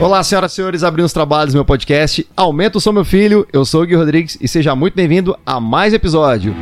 Olá, senhoras e senhores, abrindo os trabalhos do meu podcast Aumenta o Som Meu Filho, eu sou o Gui Rodrigues e seja muito bem-vindo a mais episódio.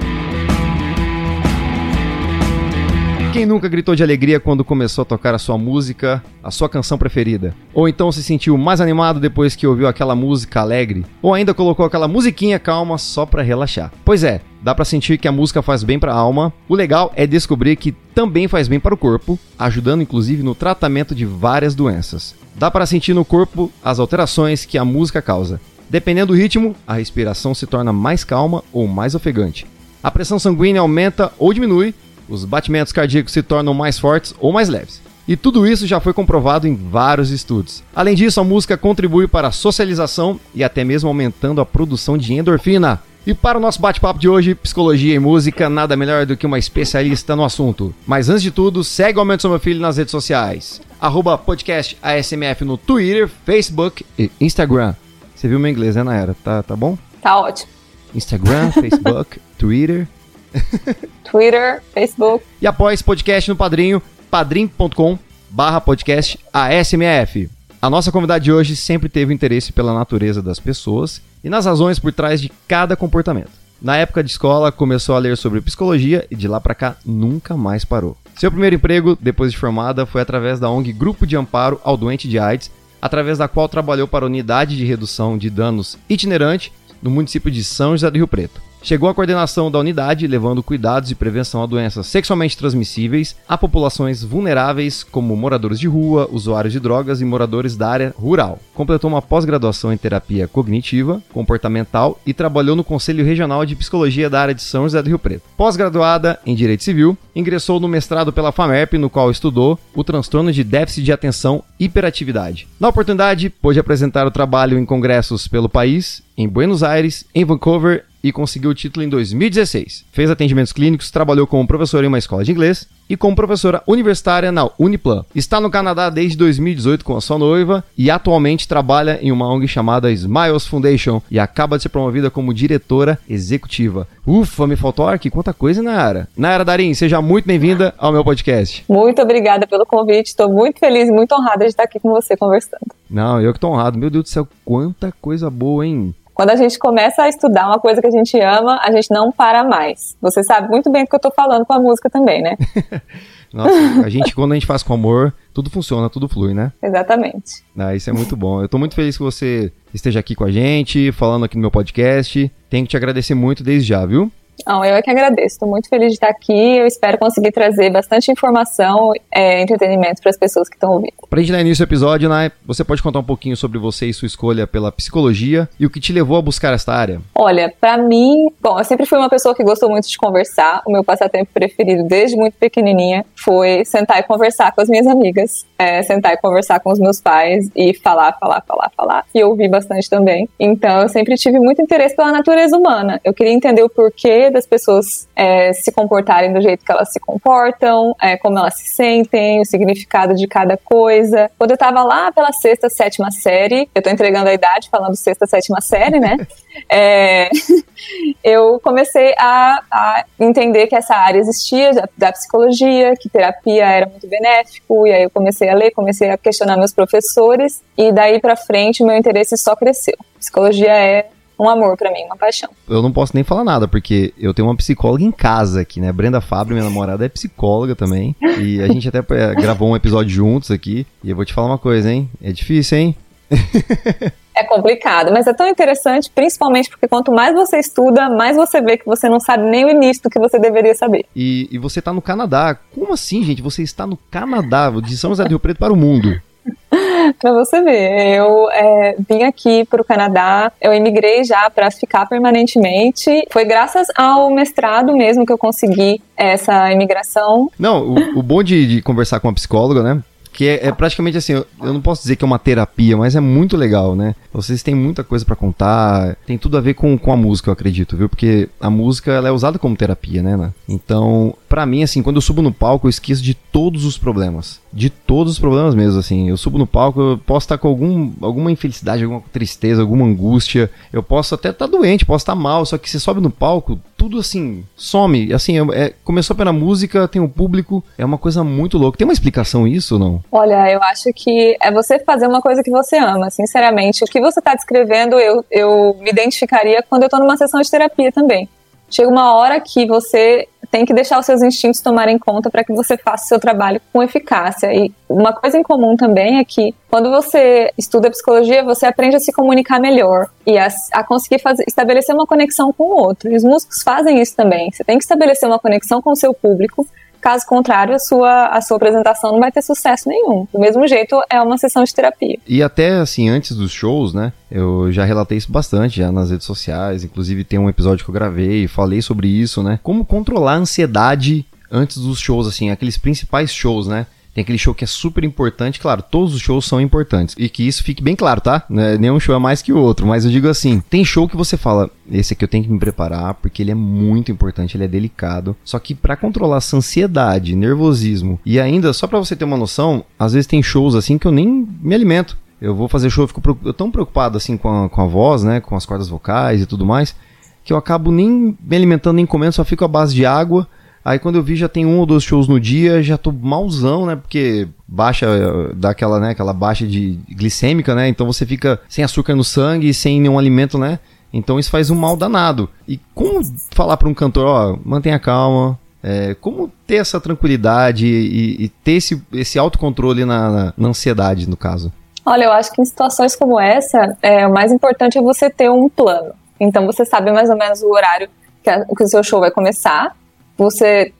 Quem nunca gritou de alegria quando começou a tocar a sua música, a sua canção preferida? Ou então se sentiu mais animado depois que ouviu aquela música alegre? Ou ainda colocou aquela musiquinha calma só pra relaxar? Pois é, dá pra sentir que a música faz bem pra alma. O legal é descobrir que também faz bem para o corpo, ajudando inclusive no tratamento de várias doenças. Dá para sentir no corpo as alterações que a música causa. Dependendo do ritmo, a respiração se torna mais calma ou mais ofegante. A pressão sanguínea aumenta ou diminui, os batimentos cardíacos se tornam mais fortes ou mais leves. E tudo isso já foi comprovado em vários estudos. Além disso, a música contribui para a socialização e até mesmo aumentando a produção de endorfina. E para o nosso bate-papo de hoje, psicologia e música, nada melhor do que uma especialista no assunto. Mas antes de tudo, segue o Aumento do Meu Filho nas redes sociais. Arroba podcast ASMF no Twitter, Facebook e Instagram. Você viu meu inglês, né, Naera? Tá, tá bom? Tá ótimo. Instagram, Facebook, Twitter. Twitter, Facebook. E esse podcast no Padrinho, padrim.com barra podcast ASMF. A nossa convidada de hoje sempre teve interesse pela natureza das pessoas e nas razões por trás de cada comportamento. Na época de escola, começou a ler sobre psicologia e de lá para cá nunca mais parou. Seu primeiro emprego, depois de formada, foi através da ONG Grupo de Amparo ao Doente de AIDS, através da qual trabalhou para a Unidade de Redução de Danos Itinerante no município de São José do Rio Preto. Chegou à coordenação da unidade, levando cuidados e prevenção a doenças sexualmente transmissíveis a populações vulneráveis, como moradores de rua, usuários de drogas e moradores da área rural. Completou uma pós-graduação em terapia cognitiva, comportamental e trabalhou no Conselho Regional de Psicologia da área de São José do Rio Preto. Pós-graduada em Direito Civil, ingressou no mestrado pela FAMERP, no qual estudou o transtorno de déficit de atenção hiperatividade. Na oportunidade, pôde apresentar o trabalho em congressos pelo país, em Buenos Aires, em Vancouver e conseguiu o título em 2016. Fez atendimentos clínicos, trabalhou como professora em uma escola de inglês e como professora universitária na Uniplan. Está no Canadá desde 2018 com a sua noiva e atualmente trabalha em uma ONG chamada Smiles Foundation e acaba de ser promovida como diretora executiva. Ufa, me faltou aqui quanta coisa, Nayara. Nayara Darim, seja muito bem-vinda ao meu podcast. Muito obrigada pelo convite, estou muito feliz e muito honrada de estar aqui com você conversando. Não, eu que estou honrado. Meu Deus do céu, quanta coisa boa, hein? Quando a gente começa a estudar uma coisa que a gente ama, a gente não para mais. Você sabe muito bem o que eu tô falando com a música também, né? Nossa, a gente, quando a gente faz com amor, tudo funciona, tudo flui, né? Exatamente. Ah, isso é muito bom. Eu tô muito feliz que você esteja aqui com a gente, falando aqui no meu podcast. Tenho que te agradecer muito desde já, viu? Não, eu é que agradeço. Estou muito feliz de estar aqui. Eu espero conseguir trazer bastante informação e é, entretenimento para as pessoas que estão ouvindo. Para a gente dar início ao episódio, né, você pode contar um pouquinho sobre você e sua escolha pela psicologia e o que te levou a buscar esta área? Olha, para mim, bom, eu sempre fui uma pessoa que gostou muito de conversar. O meu passatempo preferido desde muito pequenininha foi sentar e conversar com as minhas amigas, é, sentar e conversar com os meus pais e falar, falar, falar, falar. E ouvir bastante também. Então, eu sempre tive muito interesse pela natureza humana. Eu queria entender o porquê das pessoas é, se comportarem do jeito que elas se comportam, é, como elas se sentem, o significado de cada coisa. Quando eu tava lá pela sexta, sétima série, eu tô entregando a idade falando sexta, sétima série, né? é, eu comecei a, a, entender que essa área existia da, da psicologia, que terapia era muito benéfico, e aí eu comecei a ler, comecei a questionar meus professores, e daí para frente o meu interesse só cresceu. Psicologia é um amor para mim, uma paixão. Eu não posso nem falar nada, porque eu tenho uma psicóloga em casa aqui, né? Brenda Fábio, minha namorada, é psicóloga também. E a gente até é, gravou um episódio juntos aqui. E eu vou te falar uma coisa, hein? É difícil, hein? é complicado, mas é tão interessante, principalmente porque quanto mais você estuda, mais você vê que você não sabe nem o início do que você deveria saber. E, e você está no Canadá. Como assim, gente? Você está no Canadá, de São José do Rio Preto para o mundo. para você ver, eu é, vim aqui para o Canadá, eu imigrei já para ficar permanentemente. Foi graças ao mestrado mesmo que eu consegui essa imigração. Não, o, o bom de, de conversar com uma psicóloga, né? que é, é, praticamente assim, eu, eu, não posso dizer que é uma terapia, mas é muito legal, né? Vocês têm muita coisa para contar, tem tudo a ver com, com a música, eu acredito, viu? Porque a música ela é usada como terapia, né? né? Então, Pra mim, assim, quando eu subo no palco, eu esqueço de todos os problemas. De todos os problemas mesmo, assim. Eu subo no palco, eu posso estar com algum, alguma infelicidade, alguma tristeza, alguma angústia. Eu posso até estar doente, posso estar mal, só que você sobe no palco, tudo assim, some. Assim, é, começou pela música, tem o público, é uma coisa muito louca. Tem uma explicação isso ou não? Olha, eu acho que é você fazer uma coisa que você ama, sinceramente. O que você está descrevendo, eu, eu me identificaria quando eu estou numa sessão de terapia também. Chega uma hora que você tem que deixar os seus instintos tomarem conta para que você faça o seu trabalho com eficácia. E uma coisa em comum também é que quando você estuda psicologia, você aprende a se comunicar melhor e a, a conseguir fazer, estabelecer uma conexão com o outro. E os músicos fazem isso também. Você tem que estabelecer uma conexão com o seu público Caso contrário, a sua, a sua apresentação não vai ter sucesso nenhum. Do mesmo jeito, é uma sessão de terapia. E até assim, antes dos shows, né? Eu já relatei isso bastante já nas redes sociais. Inclusive, tem um episódio que eu gravei e falei sobre isso, né? Como controlar a ansiedade antes dos shows, assim, aqueles principais shows, né? Tem aquele show que é super importante, claro, todos os shows são importantes. E que isso fique bem claro, tá? Né, nenhum show é mais que o outro, mas eu digo assim: tem show que você fala, esse aqui eu tenho que me preparar, porque ele é muito importante, ele é delicado. Só que para controlar essa ansiedade, nervosismo, e ainda, só para você ter uma noção, às vezes tem shows assim que eu nem me alimento. Eu vou fazer show, eu fico eu tão preocupado assim com a, com a voz, né? Com as cordas vocais e tudo mais, que eu acabo nem me alimentando, nem comendo, só fico à base de água Aí quando eu vi já tem um ou dois shows no dia, já tô malzão, né? Porque baixa, dá aquela, né, aquela baixa de glicêmica, né? Então você fica sem açúcar no sangue, sem nenhum alimento, né? Então isso faz um mal danado. E como falar para um cantor, ó, mantenha calma, é, como ter essa tranquilidade e, e, ter esse, esse autocontrole na, na, na, ansiedade, no caso? Olha, eu acho que em situações como essa, é, o mais importante é você ter um plano. Então você sabe mais ou menos o horário que, a, que o seu show vai começar você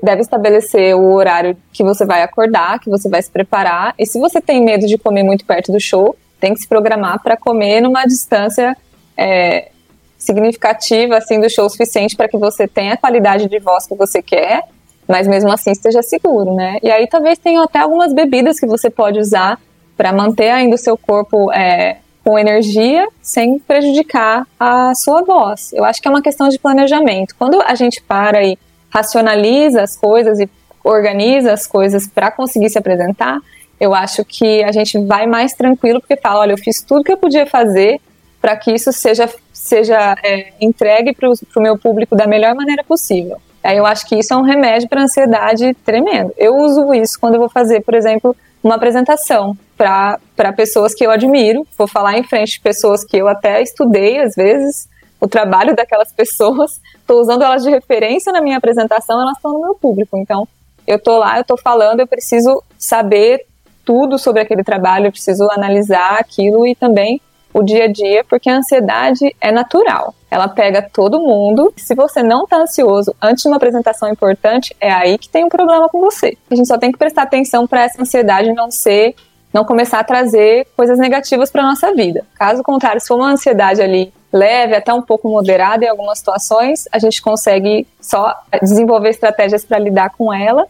deve estabelecer o horário que você vai acordar, que você vai se preparar. E se você tem medo de comer muito perto do show, tem que se programar para comer numa distância é, significativa assim do show suficiente para que você tenha a qualidade de voz que você quer, mas mesmo assim esteja seguro, né? E aí talvez tenham até algumas bebidas que você pode usar para manter ainda o seu corpo é, com energia sem prejudicar a sua voz. Eu acho que é uma questão de planejamento. Quando a gente para e racionaliza as coisas e organiza as coisas para conseguir se apresentar, eu acho que a gente vai mais tranquilo porque fala, olha, eu fiz tudo que eu podia fazer para que isso seja, seja é, entregue para o meu público da melhor maneira possível. Aí eu acho que isso é um remédio para ansiedade tremendo. Eu uso isso quando eu vou fazer, por exemplo, uma apresentação para pessoas que eu admiro, vou falar em frente de pessoas que eu até estudei às vezes, o trabalho daquelas pessoas, estou usando elas de referência na minha apresentação, elas estão no meu público. Então, eu estou lá, eu estou falando, eu preciso saber tudo sobre aquele trabalho, eu preciso analisar aquilo e também o dia a dia, porque a ansiedade é natural. Ela pega todo mundo. Se você não está ansioso antes de uma apresentação importante, é aí que tem um problema com você. A gente só tem que prestar atenção para essa ansiedade não ser, não começar a trazer coisas negativas para nossa vida. Caso contrário, se for uma ansiedade ali leve, até um pouco moderada em algumas situações, a gente consegue só desenvolver estratégias para lidar com ela,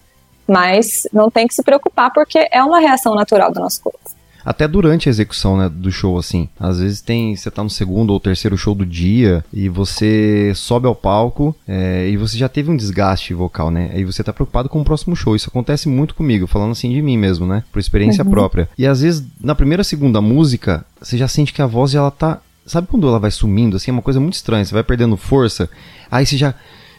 mas não tem que se preocupar porque é uma reação natural do nosso corpo. Até durante a execução né, do show, assim. Às vezes tem. Você tá no segundo ou terceiro show do dia e você sobe ao palco é, e você já teve um desgaste vocal, né? Aí você tá preocupado com o próximo show. Isso acontece muito comigo, falando assim de mim mesmo, né? Por experiência uhum. própria. E às vezes, na primeira segunda música, você já sente que a voz ela tá Sabe quando ela vai sumindo, assim, é uma coisa muito estranha, você vai perdendo força, aí você já.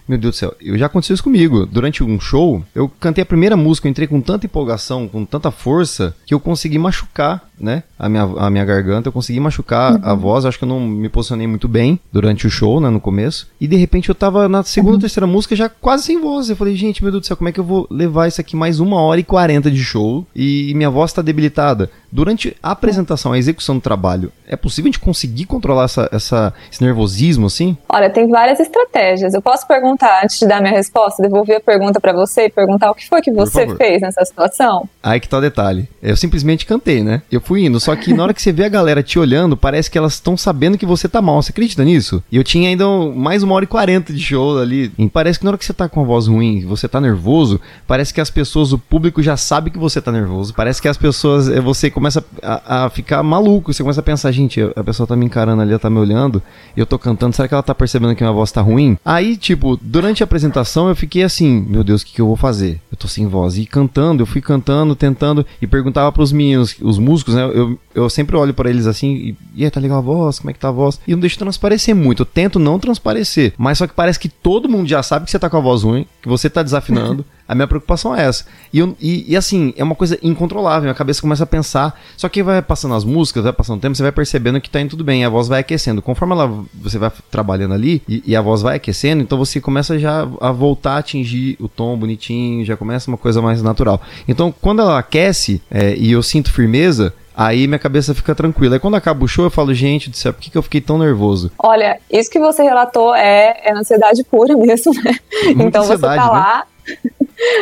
Meu Deus do céu, eu já aconteceu isso comigo. Durante um show, eu cantei a primeira música, eu entrei com tanta empolgação, com tanta força, que eu consegui machucar né? A minha, a minha garganta, eu consegui machucar uhum. a voz, acho que eu não me posicionei muito bem durante o show, né, no começo. E de repente eu tava na segunda ou uhum. terceira música já quase sem voz. Eu falei, gente, meu Deus do céu, como é que eu vou levar isso aqui mais uma hora e quarenta de show e minha voz tá debilitada? Durante a apresentação, a execução do trabalho, é possível a gente conseguir controlar essa, essa, esse nervosismo, assim? Olha, tem várias estratégias. Eu posso perguntar, antes de dar minha resposta, devolver a pergunta para você e perguntar o que foi que você fez nessa situação? Aí que tá o detalhe. Eu simplesmente cantei, né? Eu fui indo. Só que na hora que você vê a galera te olhando, parece que elas estão sabendo que você tá mal. Você acredita nisso? E eu tinha ainda mais uma hora e quarenta de show ali. E parece que na hora que você tá com a voz ruim, você tá nervoso, parece que as pessoas, o público já sabe que você tá nervoso. Parece que as pessoas, eh, você começa a, a ficar maluco. Você começa a pensar, gente, a pessoa tá me encarando ali, ela tá me olhando, eu tô cantando, será que ela tá percebendo que minha voz tá ruim? Aí, tipo, durante a apresentação eu fiquei assim, meu Deus, o que, que eu vou fazer? Eu tô sem voz. E cantando, eu fui cantando, tentando, e perguntava pros meninos, os músicos, né? Eu, eu sempre olho para eles assim, e, e tá legal a voz? Como é que tá a voz? E não deixo transparecer muito, eu tento não transparecer, mas só que parece que todo mundo já sabe que você tá com a voz ruim, que você tá desafinando. A minha preocupação é essa. E, eu, e, e, assim, é uma coisa incontrolável. Minha cabeça começa a pensar. Só que vai passando as músicas, vai passando o tempo, você vai percebendo que tá indo tudo bem. a voz vai aquecendo. Conforme ela, você vai trabalhando ali e, e, a voz vai aquecendo, então você começa já a voltar a atingir o tom bonitinho, já começa uma coisa mais natural. Então, quando ela aquece é, e eu sinto firmeza, Aí minha cabeça fica tranquila. Aí quando acaba o show, eu falo, gente do céu, por que, que eu fiquei tão nervoso? Olha, isso que você relatou é, é ansiedade pura mesmo, né? Muita então você tá né?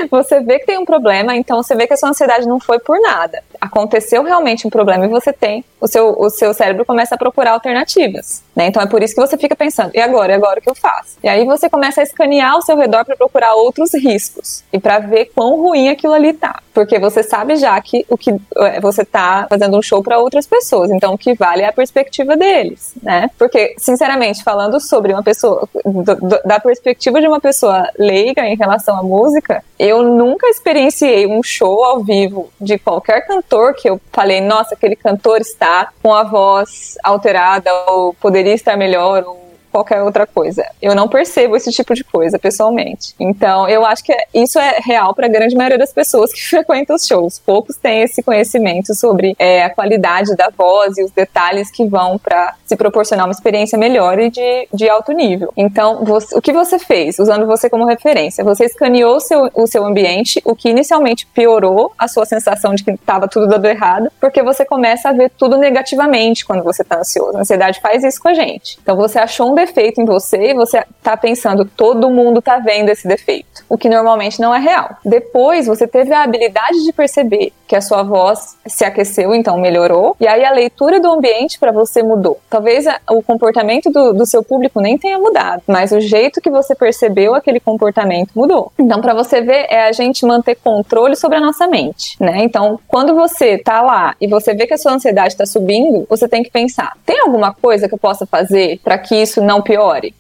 Você vê que tem um problema, então você vê que a sua ansiedade não foi por nada. Aconteceu realmente um problema e você tem, o seu, o seu cérebro começa a procurar alternativas. Né? Então é por isso que você fica pensando, e agora? E agora o que eu faço? E aí você começa a escanear ao seu redor para procurar outros riscos e para ver quão ruim aquilo ali tá. Porque você sabe já que o que é, você tá fazendo um show para outras pessoas, então o que vale é a perspectiva deles, né? Porque, sinceramente, falando sobre uma pessoa, do, do, da perspectiva de uma pessoa leiga em relação à música, eu nunca experienciei um show ao vivo de qualquer cantor que eu falei, nossa, aquele cantor está com a voz alterada ou poderia estar melhor ou qualquer outra coisa. Eu não percebo esse tipo de coisa pessoalmente. Então, eu acho que isso é real para a grande maioria das pessoas que frequentam os shows. Poucos têm esse conhecimento sobre é, a qualidade da voz e os detalhes que vão para se proporcionar uma experiência melhor e de, de alto nível. Então, você, o que você fez, usando você como referência? Você escaneou o seu, o seu ambiente, o que inicialmente piorou a sua sensação de que estava tudo dando errado, porque você começa a ver tudo negativamente quando você está ansioso. A ansiedade faz isso com a gente. Então, você achou um defeito em você e você tá pensando, todo mundo tá vendo esse defeito, o que normalmente não é real. Depois você teve a habilidade de perceber que a sua voz se aqueceu, então melhorou, e aí a leitura do ambiente para você mudou. Talvez o comportamento do, do, seu público nem tenha mudado, mas o jeito que você percebeu aquele comportamento mudou. Então, para você ver, é a gente manter controle sobre a nossa mente, né? Então, quando você tá lá e você vê que a sua ansiedade está subindo, você tem que pensar: tem alguma coisa que eu possa fazer para que isso não não piore?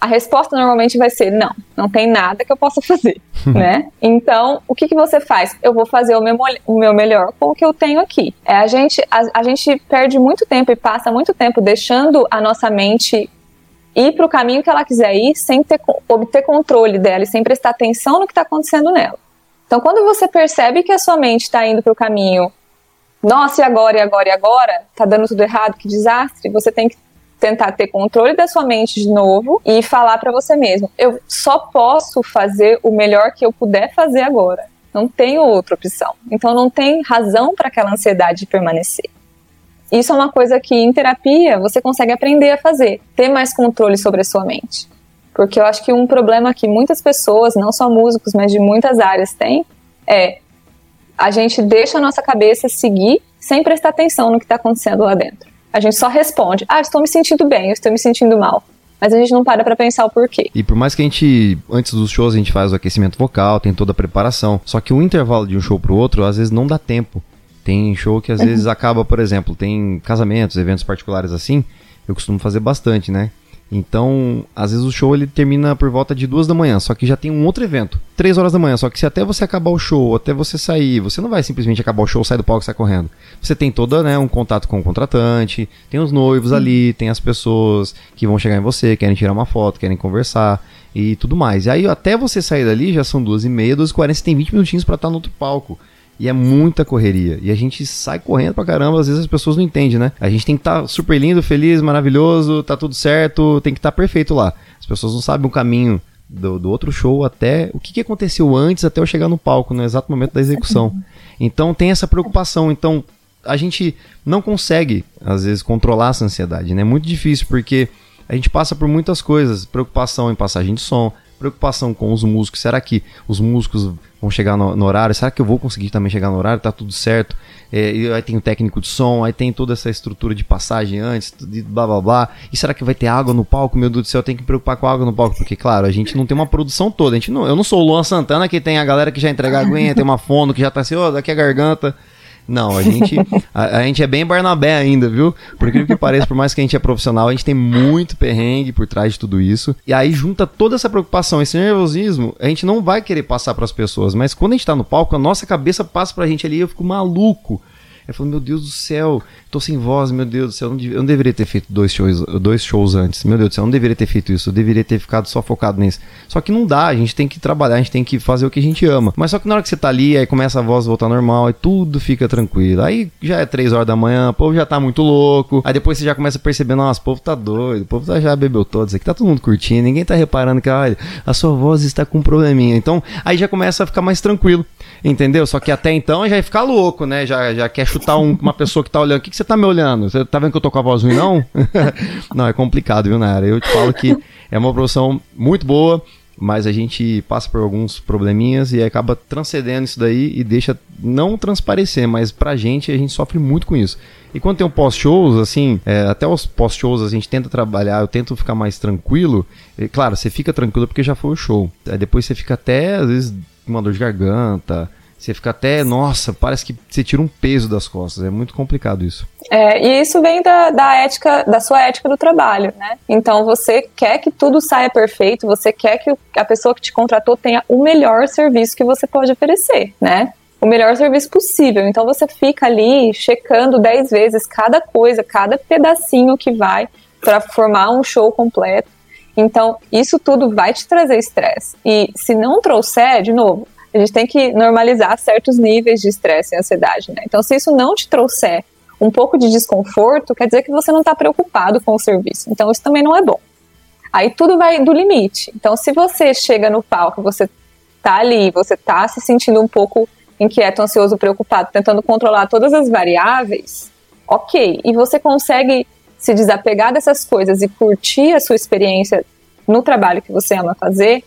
A resposta normalmente vai ser não, não tem nada que eu possa fazer, né? Então, o que, que você faz? Eu vou fazer o meu, o meu melhor com o que eu tenho aqui. É, a, gente, a, a gente perde muito tempo e passa muito tempo deixando a nossa mente ir para o caminho que ela quiser ir sem ter, obter controle dela e sem prestar atenção no que está acontecendo nela. Então, quando você percebe que a sua mente está indo para o caminho, nossa, e agora, e agora, e agora, tá dando tudo errado, que desastre, você tem que tentar ter controle da sua mente de novo e falar para você mesmo: eu só posso fazer o melhor que eu puder fazer agora. Não tenho outra opção. Então não tem razão para aquela ansiedade permanecer. Isso é uma coisa que em terapia você consegue aprender a fazer, ter mais controle sobre a sua mente. Porque eu acho que um problema que muitas pessoas, não só músicos, mas de muitas áreas têm, é a gente deixa a nossa cabeça seguir sem prestar atenção no que está acontecendo lá dentro. A gente só responde: ah, estou me sentindo bem, estou me sentindo mal. Mas a gente não para pra pensar o porquê. E por mais que a gente, antes dos shows, a gente faz o aquecimento vocal, tem toda a preparação. Só que o intervalo de um show pro outro, às vezes não dá tempo. Tem show que às uhum. vezes acaba, por exemplo, tem casamentos, eventos particulares assim. Eu costumo fazer bastante, né? Então, às vezes o show ele termina por volta de duas da manhã, só que já tem um outro evento, três horas da manhã. Só que se até você acabar o show, até você sair, você não vai simplesmente acabar o show, sair do palco e sair correndo. Você tem todo né, um contato com o contratante, tem os noivos ali, tem as pessoas que vão chegar em você, querem tirar uma foto, querem conversar e tudo mais. E aí até você sair dali já são duas e meia, duas e quarenta, você tem 20 minutinhos para estar no outro palco. E é muita correria. E a gente sai correndo pra caramba, às vezes as pessoas não entendem, né? A gente tem que estar tá super lindo, feliz, maravilhoso, tá tudo certo, tem que estar tá perfeito lá. As pessoas não sabem o caminho do, do outro show até o que, que aconteceu antes até eu chegar no palco, no exato momento da execução. Então tem essa preocupação. Então a gente não consegue, às vezes, controlar essa ansiedade, né? É muito difícil porque a gente passa por muitas coisas, preocupação em passagem de som, preocupação com os músicos. Será que os músicos vão chegar no, no horário? Será que eu vou conseguir também chegar no horário? Tá tudo certo? É, aí tem o técnico de som, aí tem toda essa estrutura de passagem antes, blá blá blá. E será que vai ter água no palco? Meu Deus do céu, eu tenho que me preocupar com a água no palco, porque, claro, a gente não tem uma produção toda. A gente não, eu não sou o Luan Santana que tem a galera que já entrega a aguinha, tem uma fono que já tá assim, ó, oh, daqui a garganta. Não, a gente, a, a, gente é bem Barnabé ainda, viu? Por incrível que pareça, por mais que a gente é profissional, a gente tem muito perrengue por trás de tudo isso. E aí junta toda essa preocupação, esse nervosismo, a gente não vai querer passar para as pessoas, mas quando a gente tá no palco, a nossa cabeça passa pra gente ali e eu fico maluco. Eu falo, meu Deus do céu, tô sem voz, meu Deus do céu, eu não, deveria ter feito dois shows, dois shows antes. Meu Deus do céu, eu não deveria ter feito isso, eu deveria ter ficado só focado nisso. Só que não dá, a gente tem que trabalhar, a gente tem que fazer o que a gente ama. Mas só que na hora que você tá ali, aí começa a voz voltar normal, aí tudo fica tranquilo. Aí já é três horas da manhã, o povo já tá muito louco. Aí depois você já começa a perceber, nossa, o povo tá doido, o povo tá, já bebeu todos aqui, tá todo mundo curtindo, ninguém tá reparando que, olha, a sua voz está com um probleminha. Então, aí já começa a ficar mais tranquilo. Entendeu? Só que até então já ia ficar louco, né? Já, já quer chutar um, uma pessoa que tá olhando. O que, que você tá me olhando? Você tá vendo que eu tô com a voz ruim, não? não, é complicado, viu, Nara? Eu te falo que é uma profissão muito boa, mas a gente passa por alguns probleminhas e acaba transcendendo isso daí e deixa não transparecer, mas pra gente a gente sofre muito com isso. E quando tem um pós-shows, assim, é, até os pós-shows a gente tenta trabalhar, eu tento ficar mais tranquilo. E, claro, você fica tranquilo porque já foi o show. Aí depois você fica até, às vezes, uma dor de garganta. Você fica até, nossa, parece que você tira um peso das costas. É muito complicado isso. É, e isso vem da, da ética, da sua ética do trabalho, né? Então você quer que tudo saia perfeito, você quer que a pessoa que te contratou tenha o melhor serviço que você pode oferecer, né? O melhor serviço possível. Então você fica ali checando dez vezes cada coisa, cada pedacinho que vai para formar um show completo. Então, isso tudo vai te trazer estresse. E se não trouxer, de novo, a gente tem que normalizar certos níveis de estresse e ansiedade, né? Então, se isso não te trouxer um pouco de desconforto, quer dizer que você não está preocupado com o serviço. Então, isso também não é bom. Aí tudo vai do limite. Então, se você chega no palco, você tá ali, você tá se sentindo um pouco inquieto, ansioso, preocupado, tentando controlar todas as variáveis, ok. E você consegue se desapegar dessas coisas e curtir a sua experiência no trabalho que você ama fazer,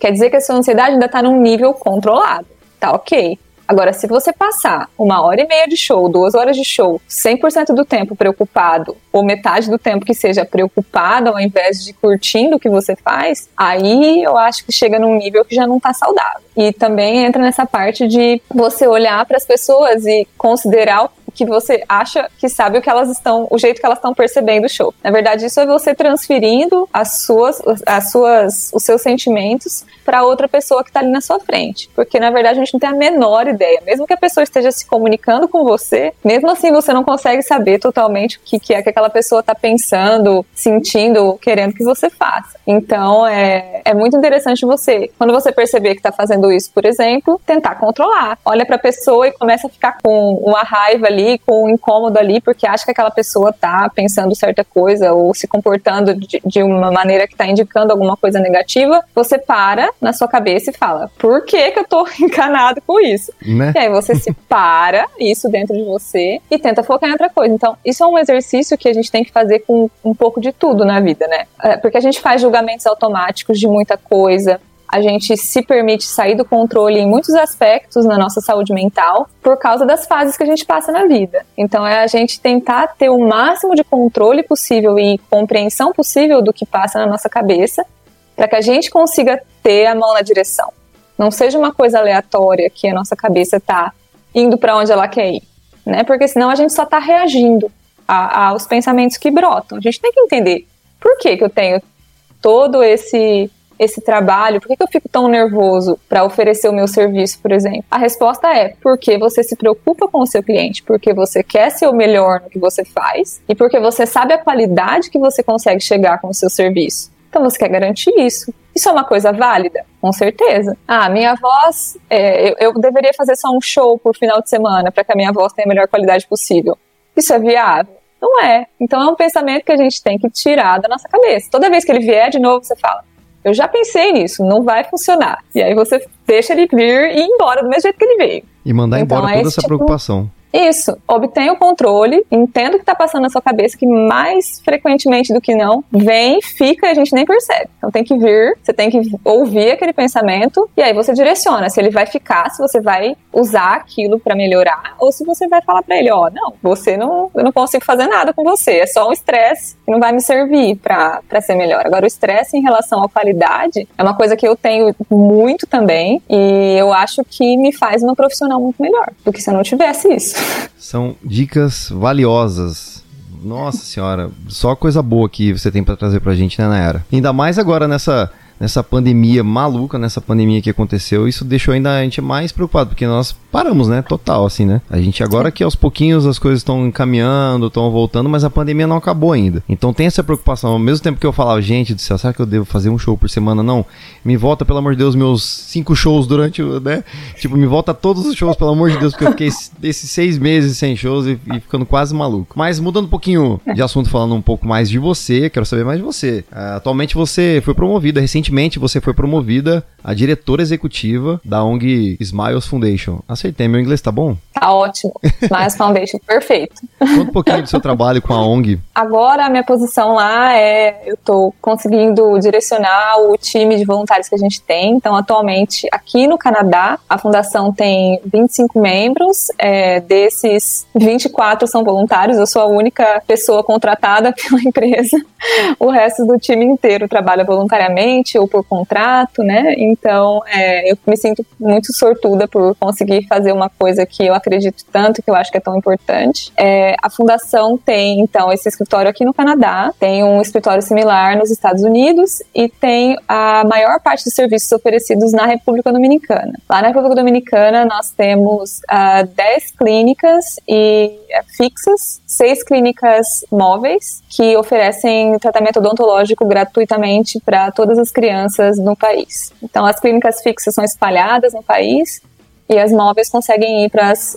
quer dizer que a sua ansiedade ainda está num nível controlado. Tá ok. Agora, se você passar uma hora e meia de show, duas horas de show, 100% do tempo preocupado, ou metade do tempo que seja preocupado ao invés de curtindo o que você faz, aí eu acho que chega num nível que já não tá saudável. E também entra nessa parte de você olhar para as pessoas e considerar que você acha que sabe o que elas estão, o jeito que elas estão percebendo o show. Na verdade, isso é você transferindo as suas, as suas, os seus sentimentos para outra pessoa que está ali na sua frente. Porque na verdade a gente não tem a menor ideia. Mesmo que a pessoa esteja se comunicando com você, mesmo assim você não consegue saber totalmente o que, que é que pessoa está pensando, sentindo, querendo que você faça. Então é, é muito interessante você, quando você perceber que está fazendo isso, por exemplo, tentar controlar. Olha para a pessoa e começa a ficar com uma raiva ali com um incômodo ali porque acha que aquela pessoa tá pensando certa coisa ou se comportando de, de uma maneira que tá indicando alguma coisa negativa, você para na sua cabeça e fala: por que que eu tô encanado com isso? Né? E aí você se para isso dentro de você e tenta focar em outra coisa. Então, isso é um exercício que a gente tem que fazer com um pouco de tudo na vida, né? É, porque a gente faz julgamentos automáticos de muita coisa, a gente se permite sair do controle em muitos aspectos na nossa saúde mental por causa das fases que a gente passa na vida. Então é a gente tentar ter o máximo de controle possível e compreensão possível do que passa na nossa cabeça para que a gente consiga ter a mão na direção. Não seja uma coisa aleatória que a nossa cabeça está indo para onde ela quer ir, né? Porque senão a gente só está reagindo a, aos pensamentos que brotam. A gente tem que entender por que, que eu tenho todo esse esse trabalho? Por que, que eu fico tão nervoso para oferecer o meu serviço, por exemplo? A resposta é porque você se preocupa com o seu cliente, porque você quer ser o melhor no que você faz e porque você sabe a qualidade que você consegue chegar com o seu serviço. Então você quer garantir isso. Isso é uma coisa válida? Com certeza. Ah, minha voz, é, eu, eu deveria fazer só um show por final de semana para que a minha voz tenha a melhor qualidade possível. Isso é viável? Não é. Então é um pensamento que a gente tem que tirar da nossa cabeça. Toda vez que ele vier de novo, você fala: eu já pensei nisso, não vai funcionar. E aí você deixa ele vir e ir embora do mesmo jeito que ele veio. E mandar então, embora é toda essa tipo... preocupação. Isso, obtenha o controle, entenda o que está passando na sua cabeça, que mais frequentemente do que não, vem, fica e a gente nem percebe. Então tem que vir, você tem que ouvir aquele pensamento e aí você direciona se ele vai ficar, se você vai usar aquilo para melhorar ou se você vai falar para ele, ó, oh, não, você não, eu não consigo fazer nada com você, é só um estresse que não vai me servir para ser melhor. Agora o estresse em relação à qualidade é uma coisa que eu tenho muito também e eu acho que me faz uma profissional muito melhor do que se eu não tivesse isso. São dicas valiosas. Nossa senhora, só coisa boa que você tem para trazer pra gente, né, Nayara? Ainda mais agora nessa nessa pandemia maluca, nessa pandemia que aconteceu, isso deixou ainda a gente mais preocupado, porque nós paramos, né? Total, assim, né? A gente agora que aos pouquinhos as coisas estão encaminhando, estão voltando, mas a pandemia não acabou ainda. Então tem essa preocupação. Ao mesmo tempo que eu falava, gente do céu, será que eu devo fazer um show por semana? Não. Me volta, pelo amor de Deus, meus cinco shows durante o, né? Tipo, me volta todos os shows, pelo amor de Deus, porque eu fiquei esses seis meses sem shows e, e ficando quase maluco. Mas mudando um pouquinho de assunto, falando um pouco mais de você, quero saber mais de você. Uh, atualmente você foi promovida recentemente recentemente você foi promovida a diretora executiva da ONG Smiles Foundation. Acertei, meu inglês tá bom? Tá ótimo. Smiles Foundation, perfeito. Conta um pouquinho do seu trabalho com a ONG. Agora a minha posição lá é, eu tô conseguindo direcionar o time de voluntários que a gente tem. Então, atualmente, aqui no Canadá, a fundação tem 25 membros, é, desses 24 são voluntários, eu sou a única pessoa contratada pela empresa. O resto do time inteiro trabalha voluntariamente ou por contrato, né? Então, é, eu me sinto muito sortuda por conseguir fazer uma coisa que eu acredito tanto, que eu acho que é tão importante. É, a fundação tem, então, esse escritório aqui no Canadá, tem um escritório similar nos Estados Unidos e tem a maior parte dos serviços oferecidos na República Dominicana. Lá na República Dominicana, nós temos uh, ah, 10 clínicas e uh, fixas, seis clínicas móveis que oferecem tratamento odontológico gratuitamente para todas as crianças no país. Então, as clínicas fixas são espalhadas no país e as móveis conseguem ir para as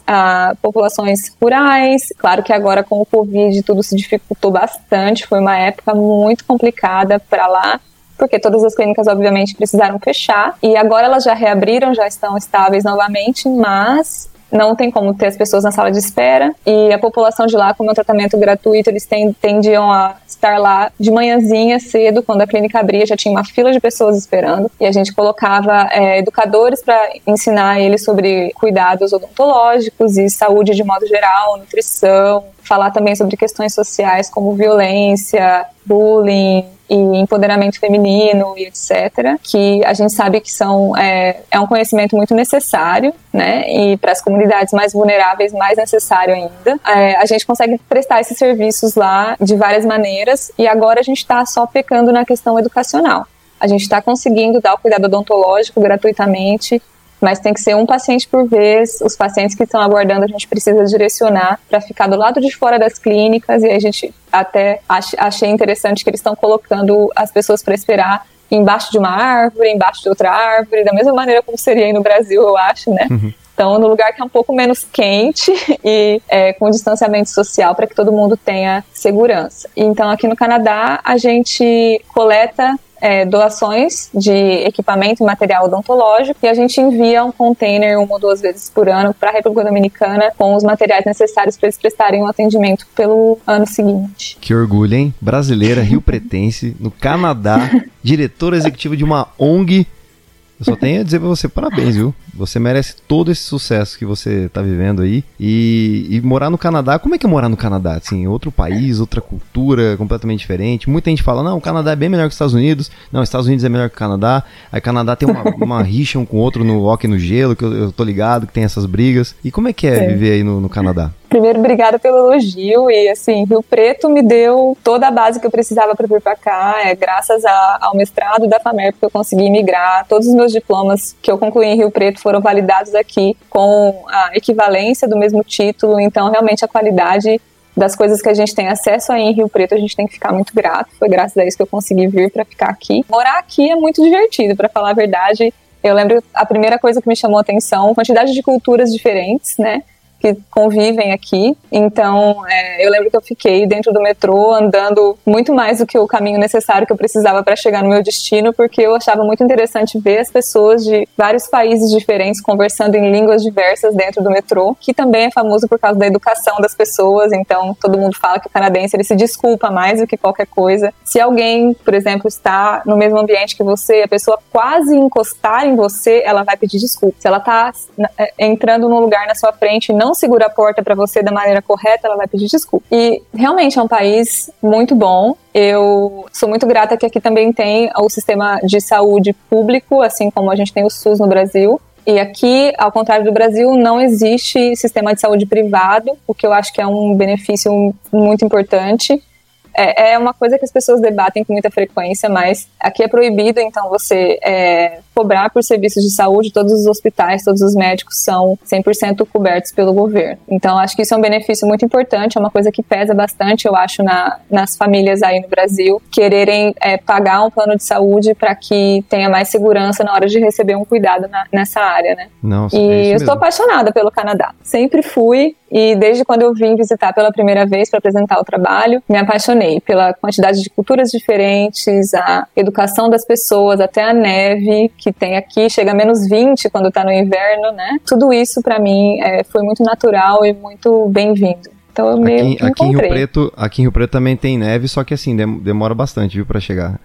populações rurais. Claro que agora com o Covid tudo se dificultou bastante, foi uma época muito complicada para lá, porque todas as clínicas obviamente precisaram fechar e agora elas já reabriram, já estão estáveis novamente, mas não tem como ter as pessoas na sala de espera. E a população de lá, como é um tratamento gratuito, eles tendiam a estar lá de manhãzinha cedo, quando a clínica abria, já tinha uma fila de pessoas esperando. E a gente colocava é, educadores para ensinar eles sobre cuidados odontológicos e saúde de modo geral, nutrição, falar também sobre questões sociais como violência, bullying, e empoderamento feminino e etc., que a gente sabe que são é, é um conhecimento muito necessário, né? E para as comunidades mais vulneráveis, mais necessário ainda. É, a gente consegue prestar esses serviços lá de várias maneiras e agora a gente está só pecando na questão educacional. A gente está conseguindo dar o cuidado odontológico gratuitamente mas tem que ser um paciente por vez. Os pacientes que estão aguardando, a gente precisa direcionar para ficar do lado de fora das clínicas. E a gente até achei interessante que eles estão colocando as pessoas para esperar embaixo de uma árvore, embaixo de outra árvore, da mesma maneira como seria aí no Brasil, eu acho, né? Uhum. Então, no lugar que é um pouco menos quente e é, com distanciamento social para que todo mundo tenha segurança. Então, aqui no Canadá, a gente coleta é, doações de equipamento e material odontológico e a gente envia um container uma ou duas vezes por ano para a República Dominicana com os materiais necessários para eles prestarem o um atendimento pelo ano seguinte. Que orgulho, hein? Brasileira, Rio Pretense, no Canadá, diretora executiva de uma ONG. Eu só tenho a dizer para você parabéns, viu? Você merece todo esse sucesso que você está vivendo aí. E, e, morar no Canadá, como é que é morar no Canadá? Assim, outro país, outra cultura completamente diferente. Muita gente fala, não, o Canadá é bem melhor que os Estados Unidos. Não, os Estados Unidos é melhor que o Canadá. Aí o Canadá tem uma, uma rixa um com o outro no hockey no gelo, que eu, eu tô ligado que tem essas brigas. E como é que é, é. viver aí no, no Canadá? Primeiro, obrigada pelo elogio. E assim, Rio Preto me deu toda a base que eu precisava para vir para cá. É graças a, ao mestrado da FAMER que eu consegui migrar. Todos os meus diplomas que eu concluí em Rio Preto foram validados aqui com a equivalência do mesmo título, então realmente a qualidade das coisas que a gente tem acesso aí em Rio Preto, a gente tem que ficar muito grato. Foi graças a isso que eu consegui vir para ficar aqui. Morar aqui é muito divertido, para falar a verdade. Eu lembro a primeira coisa que me chamou a atenção, quantidade de culturas diferentes, né? Que convivem aqui. Então, é, eu lembro que eu fiquei dentro do metrô andando muito mais do que o caminho necessário que eu precisava para chegar no meu destino, porque eu achava muito interessante ver as pessoas de vários países diferentes conversando em línguas diversas dentro do metrô, que também é famoso por causa da educação das pessoas. Então, todo mundo fala que o canadense ele se desculpa mais do que qualquer coisa. Se alguém, por exemplo, está no mesmo ambiente que você, a pessoa quase encostar em você, ela vai pedir desculpa. Se ela está é, entrando num lugar na sua frente e não segura a porta para você da maneira correta, ela vai pedir desculpa. E realmente é um país muito bom. Eu sou muito grata que aqui também tem o sistema de saúde público, assim como a gente tem o SUS no Brasil. E aqui, ao contrário do Brasil, não existe sistema de saúde privado, o que eu acho que é um benefício muito importante é, é, uma coisa que as pessoas debatem com muita frequência, mas aqui é proibido, então, você é, cobrar por serviços de saúde. Todos os hospitais, todos os médicos são 100% cobertos pelo governo. Então, acho que isso é um benefício muito importante, é uma coisa que pesa bastante, eu acho, na, nas famílias aí no Brasil, quererem é, pagar um plano de saúde para que tenha mais segurança na hora de receber um cuidado na, nessa área, né? Nossa, e é eu estou apaixonada pelo Canadá. Sempre fui, e desde quando eu vim visitar pela primeira vez para apresentar o trabalho, me apaixonei pela quantidade de culturas diferentes, a educação das pessoas, até a neve que tem aqui, chega a menos 20 quando está no inverno, né? Tudo isso para mim é, foi muito natural e muito bem-vindo. Então eu meio aqui, aqui em Rio Preto, aqui em Rio Preto também tem neve, só que assim demora bastante, viu, para chegar.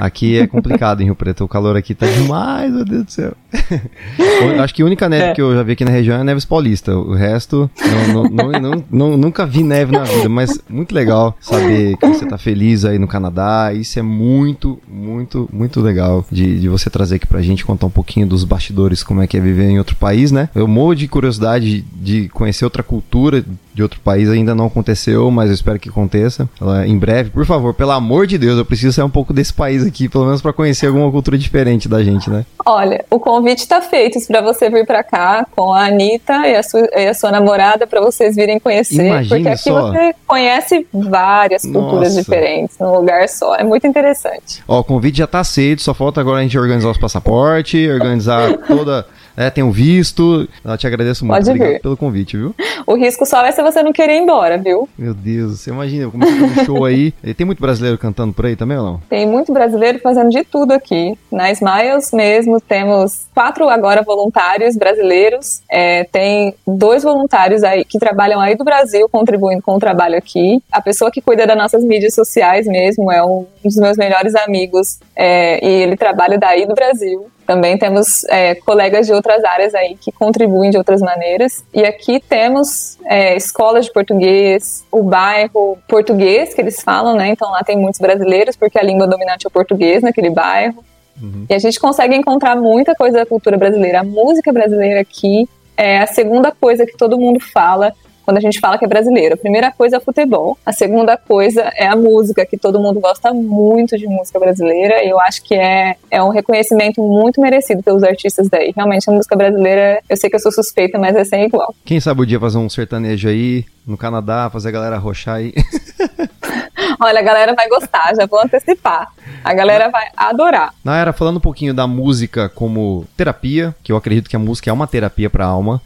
Aqui é complicado em Rio Preto, o calor aqui tá demais, meu Deus do céu. Acho que a única neve é. que eu já vi aqui na região é Neves Paulista. O resto, não, não, não, não, nunca vi neve na vida, mas muito legal saber que você tá feliz aí no Canadá. Isso é muito, muito, muito legal de, de você trazer aqui pra gente, contar um pouquinho dos bastidores, como é que é viver em outro país, né? Eu morro de curiosidade de conhecer outra cultura de outro país, ainda não aconteceu, mas eu espero que aconteça em breve. Por favor, pelo amor de Deus, eu preciso sair um pouco desse país aqui, pelo menos para conhecer alguma cultura diferente da gente, né? Olha, o convite está feito para você vir para cá com a Anitta e a sua, e a sua namorada para vocês virem conhecer. Imagine porque aqui só. você conhece várias culturas Nossa. diferentes num lugar só. É muito interessante. Ó, o convite já está aceito, só falta agora a gente organizar os passaportes, organizar toda é, o visto. Eu te agradeço muito. Pode Obrigado vir. pelo convite, viu? O risco só é se você não querer ir embora, viu? Meu Deus, você imagina, como é um show aí. E tem muito brasileiro cantando por aí também ou não? Tem muito brasileiro fazendo de tudo aqui. Na Smiles mesmo, temos quatro agora voluntários brasileiros. É, tem dois voluntários aí que trabalham aí do Brasil, contribuindo com o trabalho aqui. A pessoa que cuida das nossas mídias sociais mesmo é um dos meus melhores amigos. É, e ele trabalha daí do Brasil. Também temos é, colegas de outras áreas aí que contribuem de outras maneiras. E aqui temos é, escolas de português, o bairro português que eles falam, né? Então lá tem muitos brasileiros, porque a língua dominante é o português naquele bairro. Uhum. E a gente consegue encontrar muita coisa da cultura brasileira. A música brasileira aqui é a segunda coisa que todo mundo fala quando a gente fala que é brasileiro. A primeira coisa é o futebol, a segunda coisa é a música, que todo mundo gosta muito de música brasileira, e eu acho que é, é um reconhecimento muito merecido pelos artistas daí. Realmente, a música brasileira, eu sei que eu sou suspeita, mas é sem igual. Quem sabe o dia fazer um sertanejo aí, no Canadá, fazer a galera roxar aí. Olha, a galera vai gostar, já vou antecipar. A galera vai adorar. Na era falando um pouquinho da música como terapia, que eu acredito que a música é uma terapia para a alma.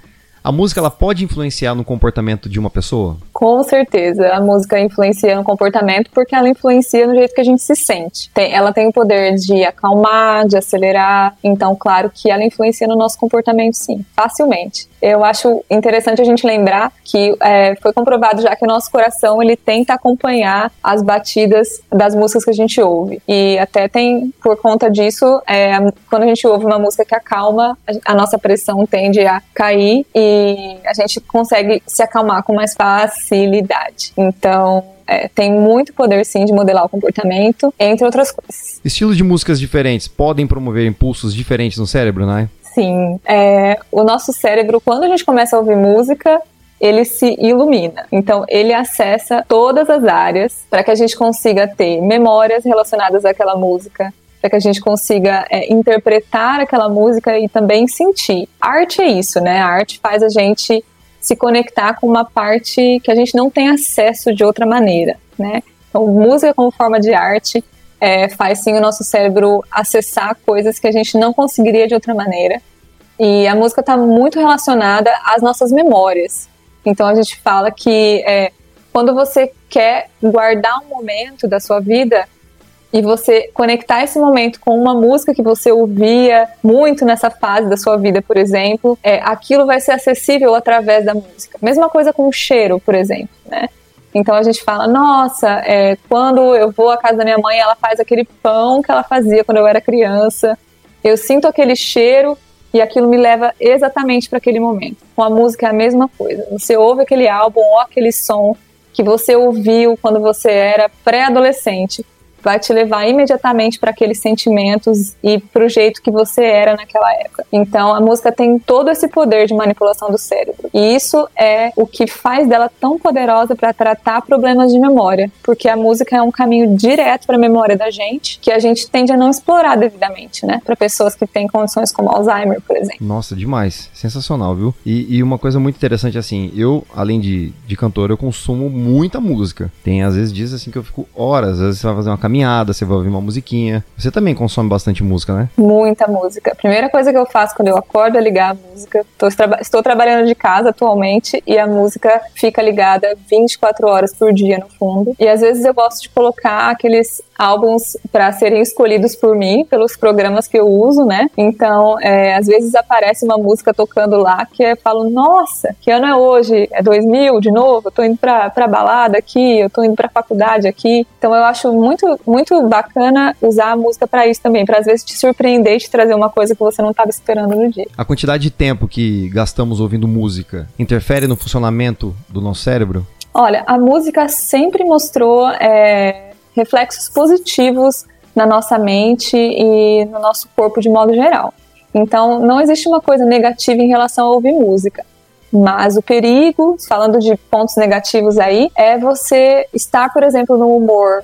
A música ela pode influenciar no comportamento de uma pessoa? Com certeza, a música influencia no comportamento porque ela influencia no jeito que a gente se sente. Tem, ela tem o poder de acalmar, de acelerar, então claro que ela influencia no nosso comportamento sim, facilmente eu acho interessante a gente lembrar que é, foi comprovado já que o nosso coração ele tenta acompanhar as batidas das músicas que a gente ouve. E até tem, por conta disso, é, quando a gente ouve uma música que acalma, a nossa pressão tende a cair e a gente consegue se acalmar com mais facilidade. Então, é, tem muito poder sim de modelar o comportamento, entre outras coisas. Estilos de músicas diferentes podem promover impulsos diferentes no cérebro, né? Sim, é, o nosso cérebro, quando a gente começa a ouvir música, ele se ilumina. Então, ele acessa todas as áreas para que a gente consiga ter memórias relacionadas àquela música, para que a gente consiga é, interpretar aquela música e também sentir. Arte é isso, né? A arte faz a gente se conectar com uma parte que a gente não tem acesso de outra maneira, né? Então, música como forma de arte é, faz sim o nosso cérebro acessar coisas que a gente não conseguiria de outra maneira. E a música está muito relacionada às nossas memórias. Então a gente fala que é, quando você quer guardar um momento da sua vida e você conectar esse momento com uma música que você ouvia muito nessa fase da sua vida, por exemplo, é, aquilo vai ser acessível através da música. Mesma coisa com o cheiro, por exemplo, né? Então a gente fala, nossa, é, quando eu vou à casa da minha mãe, ela faz aquele pão que ela fazia quando eu era criança. Eu sinto aquele cheiro e aquilo me leva exatamente para aquele momento. Com a música é a mesma coisa. Você ouve aquele álbum ou aquele som que você ouviu quando você era pré-adolescente vai te levar imediatamente para aqueles sentimentos e para o jeito que você era naquela época. Então a música tem todo esse poder de manipulação do cérebro. E isso é o que faz dela tão poderosa para tratar problemas de memória, porque a música é um caminho direto para a memória da gente, que a gente tende a não explorar devidamente, né? Para pessoas que têm condições como Alzheimer, por exemplo. Nossa, demais. Sensacional, viu? E, e uma coisa muito interessante assim, eu, além de, de cantor, eu consumo muita música. Tem às vezes dias assim que eu fico horas, às vezes você vai fazer uma caminhada caminhada, você vai ouvir uma musiquinha. Você também consome bastante música, né? Muita música. A primeira coisa que eu faço quando eu acordo é ligar a música. Traba estou trabalhando de casa atualmente e a música fica ligada 24 horas por dia no fundo. E às vezes eu gosto de colocar aqueles álbuns para serem escolhidos por mim, pelos programas que eu uso, né? Então, é, às vezes aparece uma música tocando lá que eu falo, nossa, que ano é hoje? É 2000 de novo? Eu tô indo pra, pra balada aqui, eu tô indo pra faculdade aqui. Então, eu acho muito, muito bacana usar a música para isso também, para às vezes te surpreender e te trazer uma coisa que você não estava esperando no dia. A quantidade de tempo que gastamos ouvindo música interfere no funcionamento do nosso cérebro? Olha, a música sempre mostrou é, reflexos positivos na nossa mente e no nosso corpo de modo geral. Então, não existe uma coisa negativa em relação a ouvir música. Mas o perigo, falando de pontos negativos aí, é você estar, por exemplo, no humor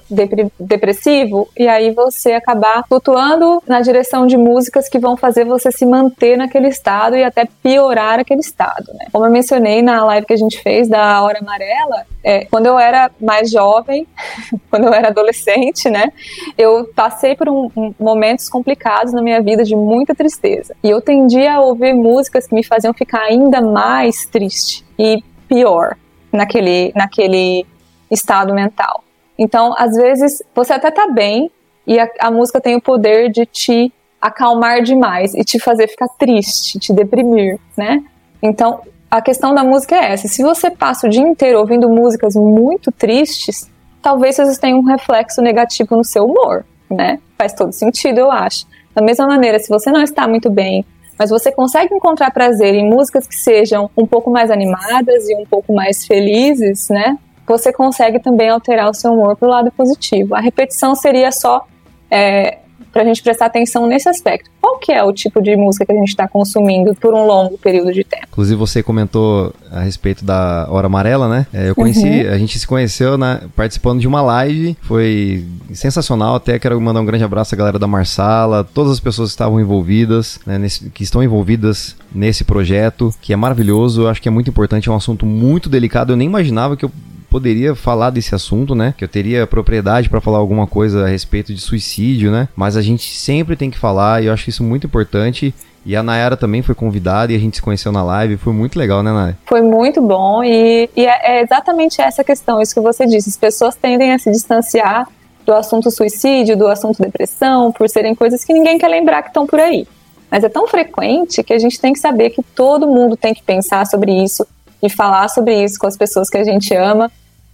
depressivo e aí você acabar flutuando na direção de músicas que vão fazer você se manter naquele estado e até piorar aquele estado, né? Como eu mencionei na live que a gente fez da Hora Amarela, é, quando eu era mais jovem, quando eu era adolescente, né, eu passei por um, um, momentos complicados na minha vida de muita tristeza. E eu tendia a ouvir músicas que me faziam ficar ainda mais triste e pior naquele, naquele estado mental. Então, às vezes, você até tá bem e a, a música tem o poder de te acalmar demais e te fazer ficar triste, te deprimir, né? Então, a questão da música é essa. Se você passa o dia inteiro ouvindo músicas muito tristes, talvez isso tenha um reflexo negativo no seu humor, né? Faz todo sentido, eu acho. Da mesma maneira, se você não está muito bem mas você consegue encontrar prazer em músicas que sejam um pouco mais animadas e um pouco mais felizes, né? Você consegue também alterar o seu humor para o lado positivo. A repetição seria só é, para a gente prestar atenção nesse aspecto. Qual que é o tipo de música que a gente está consumindo por um longo período de tempo? Inclusive você comentou a respeito da Hora Amarela, né? É, eu conheci, uhum. a gente se conheceu na, participando de uma live, foi sensacional. Até quero mandar um grande abraço à galera da Marsala, todas as pessoas que estavam envolvidas, né, nesse, que estão envolvidas nesse projeto, que é maravilhoso. Eu acho que é muito importante, é um assunto muito delicado. Eu nem imaginava que eu poderia falar desse assunto, né? Que eu teria propriedade para falar alguma coisa a respeito de suicídio, né? Mas a gente sempre tem que falar e eu acho isso muito importante. E a Nayara também foi convidada e a gente se conheceu na live. Foi muito legal, né, Nayara? Foi muito bom e, e é, é exatamente essa questão, isso que você disse. As pessoas tendem a se distanciar do assunto suicídio, do assunto depressão, por serem coisas que ninguém quer lembrar que estão por aí. Mas é tão frequente que a gente tem que saber que todo mundo tem que pensar sobre isso e falar sobre isso com as pessoas que a gente ama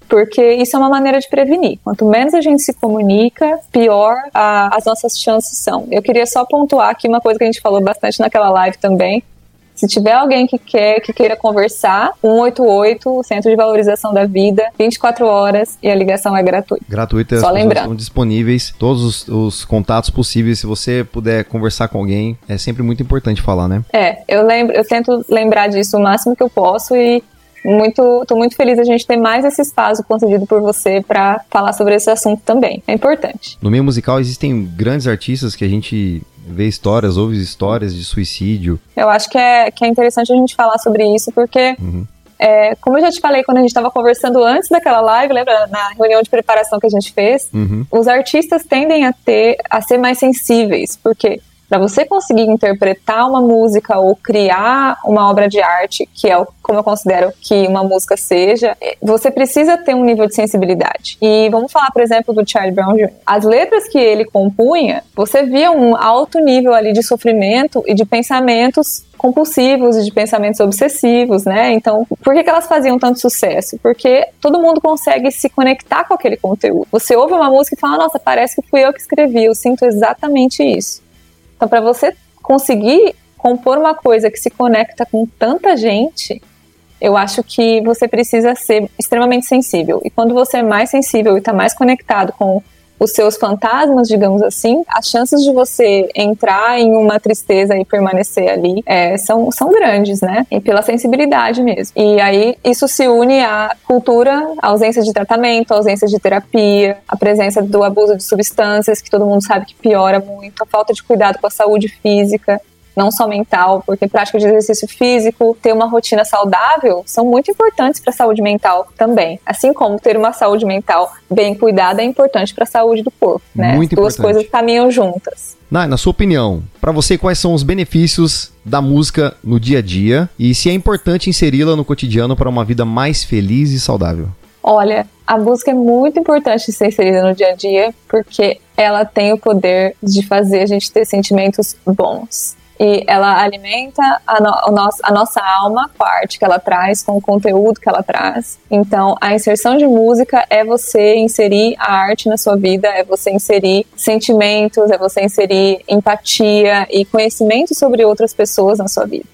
porque isso é uma maneira de prevenir. Quanto menos a gente se comunica, pior a, as nossas chances são. Eu queria só pontuar aqui uma coisa que a gente falou bastante naquela live também. Se tiver alguém que quer, que queira conversar, 188, Centro de Valorização da Vida, 24 horas e a ligação é gratuita. Gratuita, Só lembrando. estão disponíveis todos os, os, contatos possíveis. Se você puder conversar com alguém, é sempre muito importante falar, né? É, eu lembro, eu tento lembrar disso o máximo que eu posso e muito, tô muito feliz a gente ter mais esse espaço concedido por você para falar sobre esse assunto também. É importante. No meio musical existem grandes artistas que a gente vê histórias, ouve histórias de suicídio. Eu acho que é, que é interessante a gente falar sobre isso porque uhum. É, como eu já te falei quando a gente estava conversando antes daquela live, lembra na reunião de preparação que a gente fez? Uhum. Os artistas tendem a ter a ser mais sensíveis, porque Para você conseguir interpretar uma música ou criar uma obra de arte, que é como eu considero que uma música seja, é, você precisa ter um nível de sensibilidade. E vamos falar, por exemplo, do Charlie Brown Jr. As letras que ele compunha, você via um alto nível ali de sofrimento e de pensamentos compulsivos e de pensamentos obsessivos, né? Então, por que, que elas faziam tanto sucesso? Porque todo mundo consegue se conectar com aquele conteúdo. Você ouve uma música e fala, nossa, parece que fui eu que escrevi, eu sinto exatamente isso. Então, para você conseguir compor uma coisa que se conecta com tanta gente, eu acho que você precisa ser extremamente sensível. E quando você é mais sensível e está mais conectado com os seus fantasmas, digamos assim, as chances de você entrar em uma tristeza e permanecer ali é, são, são grandes, né? E pela sensibilidade mesmo. E aí isso se une à cultura, à ausência de tratamento, à ausência de terapia, a presença do abuso de substâncias, que todo mundo sabe que piora muito, a falta de cuidado com a saúde física não só mental, porque prática de exercício físico, ter uma rotina saudável são muito importantes para a saúde mental também. Assim como ter uma saúde mental bem cuidada é importante para a saúde do corpo, né? Muito Duas importante. coisas caminham juntas. Na, na sua opinião, para você, quais são os benefícios da música no dia a dia e se é importante inseri-la no cotidiano para uma vida mais feliz e saudável? Olha, a música é muito importante ser inserida no dia a dia porque ela tem o poder de fazer a gente ter sentimentos bons e ela alimenta a, no, nosso, a, nossa alma a arte que ela traz, com o conteúdo que ela traz. Então, a inserção de música é você inserir a arte na sua vida, é você inserir sentimentos, é você inserir empatia e conhecimento sobre outras pessoas na sua vida.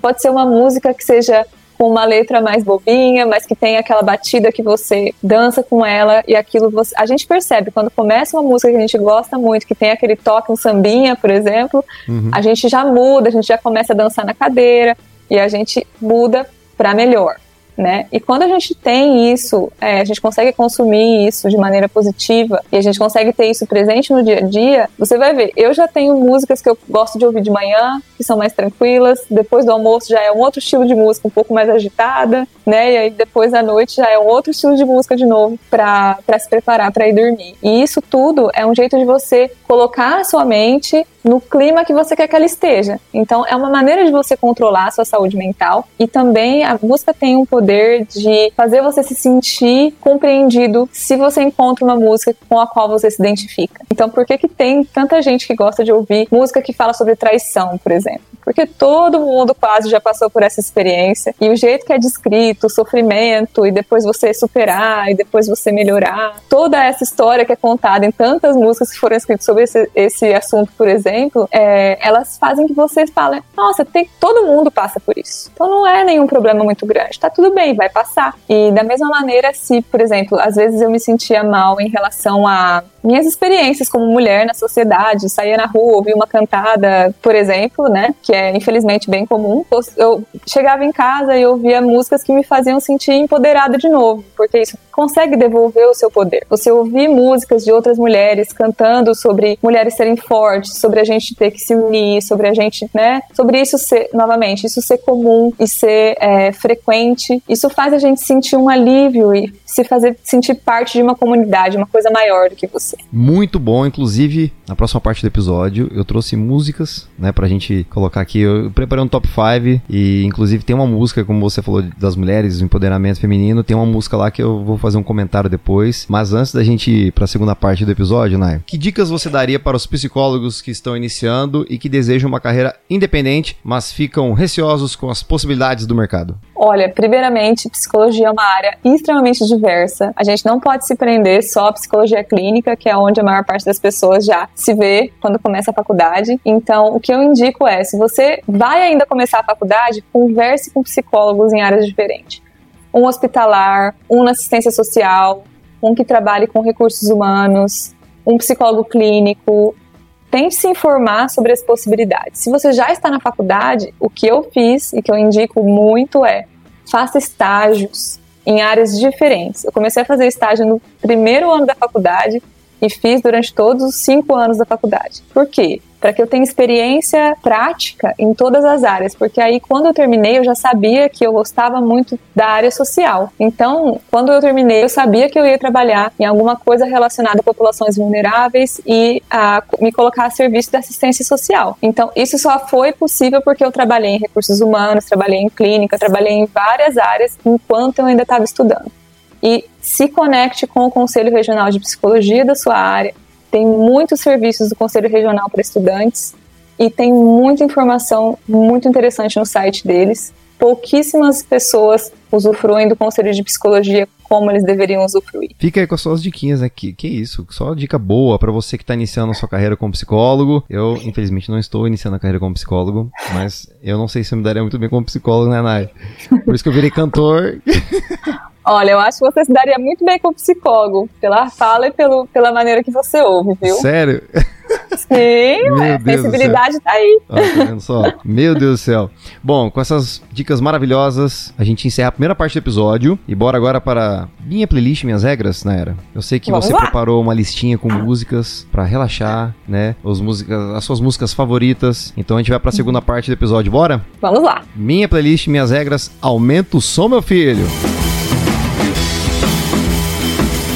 Pode ser uma música que seja com uma letra mais bobinha, mas que tem aquela batida que você dança com ela e aquilo você... a gente percebe quando começa uma música que a gente gosta muito, que tem aquele toque, um sambinha, por exemplo, uhum. a gente já muda, a gente já começa a dançar na cadeira e a gente muda para melhor né? E quando a gente tem isso, é, a gente consegue consumir isso de maneira positiva e a gente consegue ter isso presente no dia a dia, você vai ver. Eu já tenho músicas que eu gosto de ouvir de manhã, que são mais tranquilas. Depois do almoço já é um outro estilo de música, um pouco mais agitada, né? E aí depois da noite já é um outro estilo de música de novo para se preparar para ir dormir. E isso tudo é um jeito de você colocar a sua mente no clima que você quer que ela esteja. Então, é uma maneira de você controlar a sua saúde mental e também a música tem um poder de fazer você se sentir compreendido se você encontra uma música com a qual você se identifica. Então, por que que tem tanta gente que gosta de ouvir música que fala sobre traição, por exemplo? Porque todo mundo quase já passou por essa experiência e o jeito que é descrito, o sofrimento e depois você superar e depois você melhorar, toda essa história que é contada em tantas músicas que foram escritas sobre esse, esse assunto, por exemplo, exemplo, é, elas fazem que você fale, nossa, tem, todo mundo passa por isso. Então não é nenhum problema muito grande, tá tudo bem, vai passar. E da mesma maneira, se, por exemplo, às vezes eu me sentia mal em relação a minhas experiências como mulher na sociedade, saía na rua, ouvia uma cantada, por exemplo, né, que é infelizmente bem comum. Eu chegava em casa e ouvia músicas que me faziam sentir empoderada de novo, porque isso consegue devolver o seu poder. Você ouvir músicas de outras mulheres cantando sobre mulheres serem fortes, sobre a gente ter que se unir, sobre a gente, né, sobre isso ser, novamente, isso ser comum e ser é, frequente, isso faz a gente sentir um alívio e se fazer sentir parte de uma comunidade, uma coisa maior do que você. Muito bom, inclusive, na próxima parte do episódio, eu trouxe músicas, né, pra gente colocar aqui. Eu preparei um top 5 e, inclusive, tem uma música, como você falou, das mulheres, do empoderamento feminino. Tem uma música lá que eu vou fazer um comentário depois. Mas antes da gente ir pra segunda parte do episódio, Nai, que dicas você daria para os psicólogos que estão iniciando e que desejam uma carreira independente, mas ficam receosos com as possibilidades do mercado? Olha, primeiramente, psicologia é uma área extremamente diversa. A gente não pode se prender só à psicologia clínica, que é onde a maior parte das pessoas já se vê quando começa a faculdade. Então, o que eu indico é, se você vai ainda começar a faculdade, converse com psicólogos em áreas diferentes. Um hospitalar, um na assistência social, um que trabalhe com recursos humanos, um psicólogo clínico, tente se informar sobre as possibilidades. Se você já está na faculdade, o que eu fiz e que eu indico muito é faça estágios em áreas diferentes. Eu comecei a fazer estágio no primeiro ano da faculdade e fiz durante todos os cinco anos da faculdade. Por quê? para que eu tenha experiência prática em todas as áreas, porque aí quando eu terminei eu já sabia que eu gostava muito da área social. Então, quando eu terminei, eu sabia que eu ia trabalhar em alguma coisa relacionada a populações vulneráveis e a me colocar a serviço da assistência social. Então, isso só foi possível porque eu trabalhei em recursos humanos, trabalhei em clínica, trabalhei em várias áreas enquanto eu ainda estava estudando. E se conecte com o Conselho Regional de Psicologia da sua área, tem muitos serviços do Conselho Regional para estudantes e tem muita informação muito interessante no site deles. Pouquíssimas pessoas usufruem do Conselho de Psicologia como eles deveriam usufruir. Fica aí com as suas diquinhas aqui. Que isso? Só dica boa para você que está iniciando a sua carreira como psicólogo. Eu, infelizmente, não estou iniciando a carreira como psicólogo, mas eu não sei se eu me daria muito bem como psicólogo, né, Nai? Por isso que eu virei cantor. Olha, eu acho que você se daria muito bem como psicólogo, pela fala e pelo, pela maneira que você ouve, viu? Sério? Sim, Meu a sensibilidade tá aí. Ó, tá vendo só? Meu Deus do céu. Bom, com essas dicas maravilhosas, a gente encerra a primeira parte do episódio e bora agora para minha playlist, minhas regras, Naira. Eu sei que Vamos você lá. preparou uma listinha com músicas para relaxar, né? Os músicas, as suas músicas favoritas. Então a gente vai para a segunda parte do episódio, bora? Vamos lá. Minha playlist, minhas regras, aumenta o som, meu filho.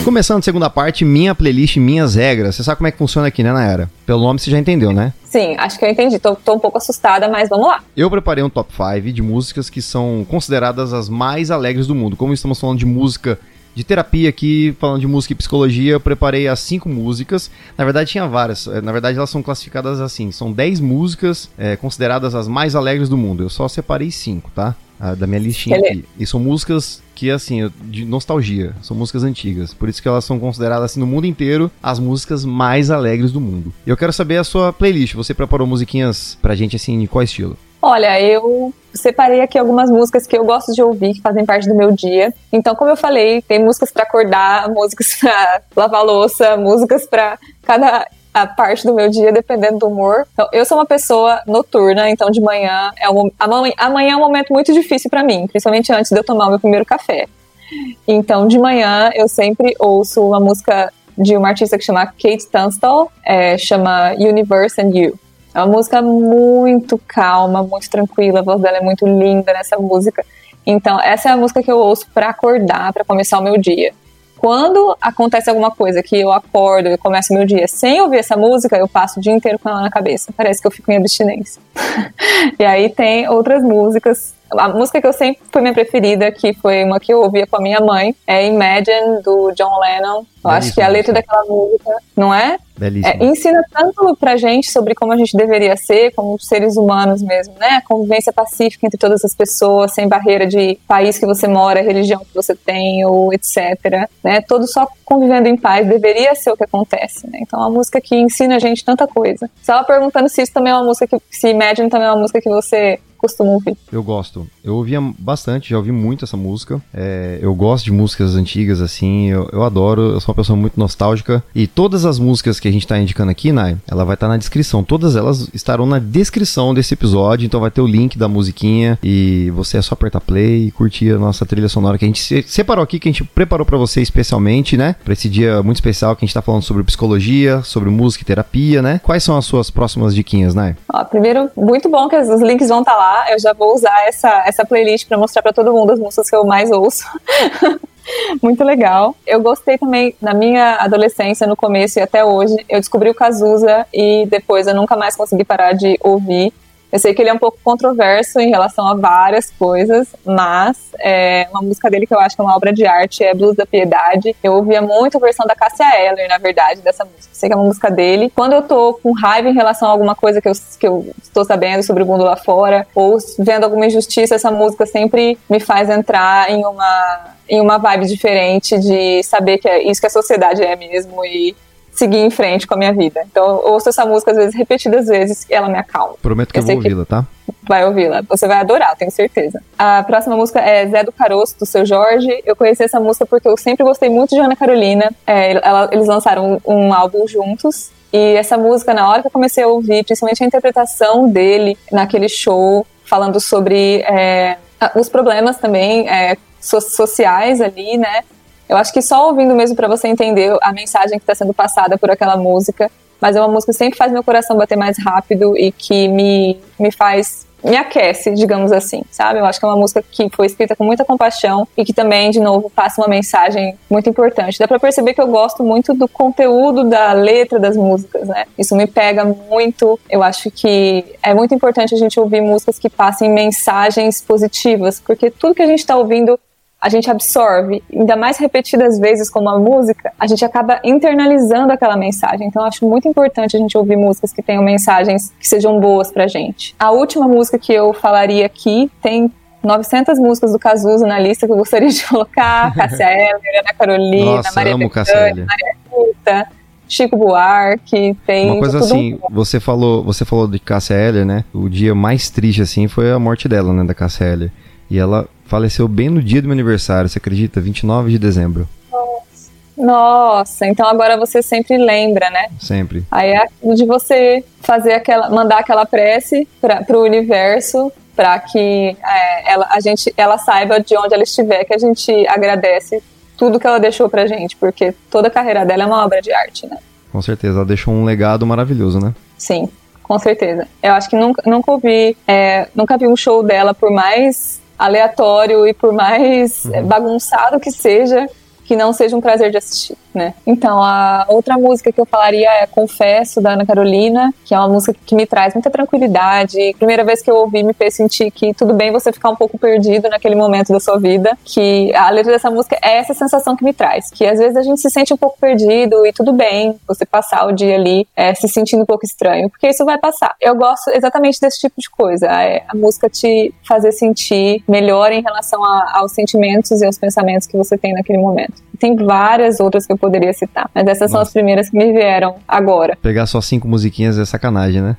Começando a segunda parte, minha playlist, minhas regras. Você sabe como é que funciona aqui, né, Nayara? Pelo nome você já entendeu, né? Sim, acho que eu entendi. Tô, tô um pouco assustada, mas vamos lá. Eu preparei um top 5 de músicas que são consideradas as mais alegres do mundo. Como estamos falando de música de terapia aqui, falando de música e psicologia, eu preparei as cinco músicas. Na verdade, tinha várias. Na verdade, elas são classificadas assim: são 10 músicas é, consideradas as mais alegres do mundo. Eu só separei cinco, tá? Da minha listinha aqui. E são músicas que, assim, de nostalgia. São músicas antigas. Por isso que elas são consideradas, assim, no mundo inteiro, as músicas mais alegres do mundo. E eu quero saber a sua playlist. Você preparou musiquinhas pra gente, assim, de qual estilo? Olha, eu separei aqui algumas músicas que eu gosto de ouvir, que fazem parte do meu dia. Então, como eu falei, tem músicas para acordar, músicas para lavar louça, músicas para cada a parte do meu dia, dependendo do humor. Então, eu sou uma pessoa noturna, então de manhã é um, amanhã é um momento muito difícil para mim, principalmente antes de eu tomar o meu primeiro café. Então, de manhã eu sempre ouço uma música de uma artista que chama Kate Tunstall, é, chama Universe and You. É uma música muito calma, muito tranquila, a voz dela é muito linda nessa música. Então, essa é a música que eu ouço para acordar, para começar o meu dia quando acontece alguma coisa que eu acordo e começo meu dia sem ouvir essa música, eu passo o dia inteiro com ela na cabeça. Parece que eu fico em abstinência. e aí tem outras músicas. A música que eu sempre foi minha preferida, que foi uma que eu ouvia com a minha mãe, é Imagine, do John Lennon. Eu acho que é a letra daquela música, não é? É, ensina tanto pra gente sobre como a gente deveria ser, como seres humanos mesmo, né? A convivência pacífica entre todas as pessoas, sem barreira de país que você mora, religião que você tem, ou etc. Né? Todos só convivendo em paz, deveria ser o que acontece, né? Então, é uma música que ensina a gente tanta coisa. Estava perguntando se isso também é uma música que, se Imagine também é uma música que você costuma ouvir? Eu gosto. Eu ouvia bastante, já ouvi muito essa música. É, eu gosto de músicas antigas, assim, eu, eu, adoro, eu sou uma pessoa muito nostálgica. E todas as músicas que a gente tá indicando aqui, Nai, ela vai estar tá na descrição. Todas elas estarão na descrição desse episódio, então vai ter o link da musiquinha e você é só apertar play e curtir a nossa trilha sonora que a gente separou aqui, que a gente preparou para você especialmente, né? Pra esse dia muito especial que a gente tá falando sobre psicologia, sobre música e terapia, né? Quais são as suas próximas diquinhas, Nai? Ó, primeiro, muito bom que os links vão estar tá lá eu já vou usar essa, essa playlist para mostrar para todo mundo as músicas que eu mais ouço. Muito legal. Eu gostei também, na minha adolescência, no começo e até hoje, eu descobri o Cazuza e depois eu nunca mais consegui parar de ouvir. Eu sei que ele é um pouco controverso em relação a várias coisas, mas é, uma música dele que eu acho que é uma obra de arte é Blues da Piedade. Eu ouvia muito a versão da Cássia Eller, na verdade, dessa música. Sei que é uma música dele. Quando eu tô com raiva em relação a alguma coisa que eu, que eu estou sabendo sobre o mundo lá fora, ou vendo alguma injustiça, essa música sempre me faz entrar em uma em uma vibe diferente de saber que é isso que a sociedade é mesmo e seguir em frente com a minha vida. Então, eu ouço essa música às vezes repetidas vezes e ela me acalma. Prometo que eu, eu vou ouvi-la, tá? Vai ouvi-la. Você vai adorar, tenho certeza. A próxima música é Zé do Caroço, do seu Jorge. Eu conheci essa música porque eu sempre gostei muito de Ana Carolina. É, ela, eles lançaram um, um álbum juntos. E essa música, na hora que eu comecei a ouvir, principalmente a interpretação dele naquele show, falando sobre é, os problemas também é, so sociais ali, né? Eu acho que só ouvindo mesmo para você entender a mensagem que está sendo passada por aquela música mas é uma música que sempre faz meu coração bater mais rápido e que me, me faz me aquece, digamos assim, sabe? Eu acho que é uma música que foi escrita com muita compaixão e que também, de novo, passa uma mensagem muito importante. Dá pra perceber que eu gosto muito do conteúdo da letra das músicas, né? Isso me pega muito. Eu acho que é muito importante a gente ouvir músicas que passem mensagens positivas, porque tudo que a gente tá ouvindo a gente absorve, ainda mais repetidas vezes como a música, a gente acaba internalizando aquela mensagem. Então, eu acho muito importante a gente ouvir músicas que tenham mensagens que sejam boas pra gente. A última música que eu falaria aqui tem 900 músicas do Cazuza na lista que eu gostaria de colocar. Cássia Eller, Ana Carolina, Nossa, Maria amo Bethânia, Maria Rita, Chico Buarque, tem Uma coisa assim, você falou, você falou de Cássia Eller, né? O dia mais triste assim foi a morte dela, né, da Cássia Eller. E ela faleceu bem no dia do meu aniversário, você acredita? 29 de dezembro. Nossa, então agora você sempre lembra, né? Sempre. Aí é aquilo de você fazer aquela, mandar aquela prece para o universo para que é, ela, a gente, ela saiba de onde ela estiver que a gente agradece tudo que ela deixou pra gente, porque toda a carreira dela é uma obra de arte, né? Com certeza, ela deixou um legado maravilhoso, né? Sim, com certeza. Eu acho que nunca, nunca ouvi, é, nunca vi um show dela por mais aleatório e por mais é, bagunçado que seja, que não seja um prazer de assistir, né? Então, a outra música que eu falaria é Confesso, da Ana Carolina, que é uma música que me traz muita tranquilidade. Primeira vez que eu ouvi, me fez sentir que tudo bem você ficar um pouco perdido naquele momento da sua vida, que a letra dessa música é essa sensação que me traz, que às vezes a gente se sente um pouco perdido e tudo bem você passar o dia ali é, se sentindo um pouco estranho, porque isso vai passar. Eu gosto exatamente desse tipo de coisa, é a música te fazer sentir melhor em relação a, aos sentimentos e aos pensamentos que você tem naquele momento. Tem várias outras que eu poderia citar, mas essas são Nossa. as primeiras que me vieram agora. Pegar só cinco musiquinhas é sacanagem, né?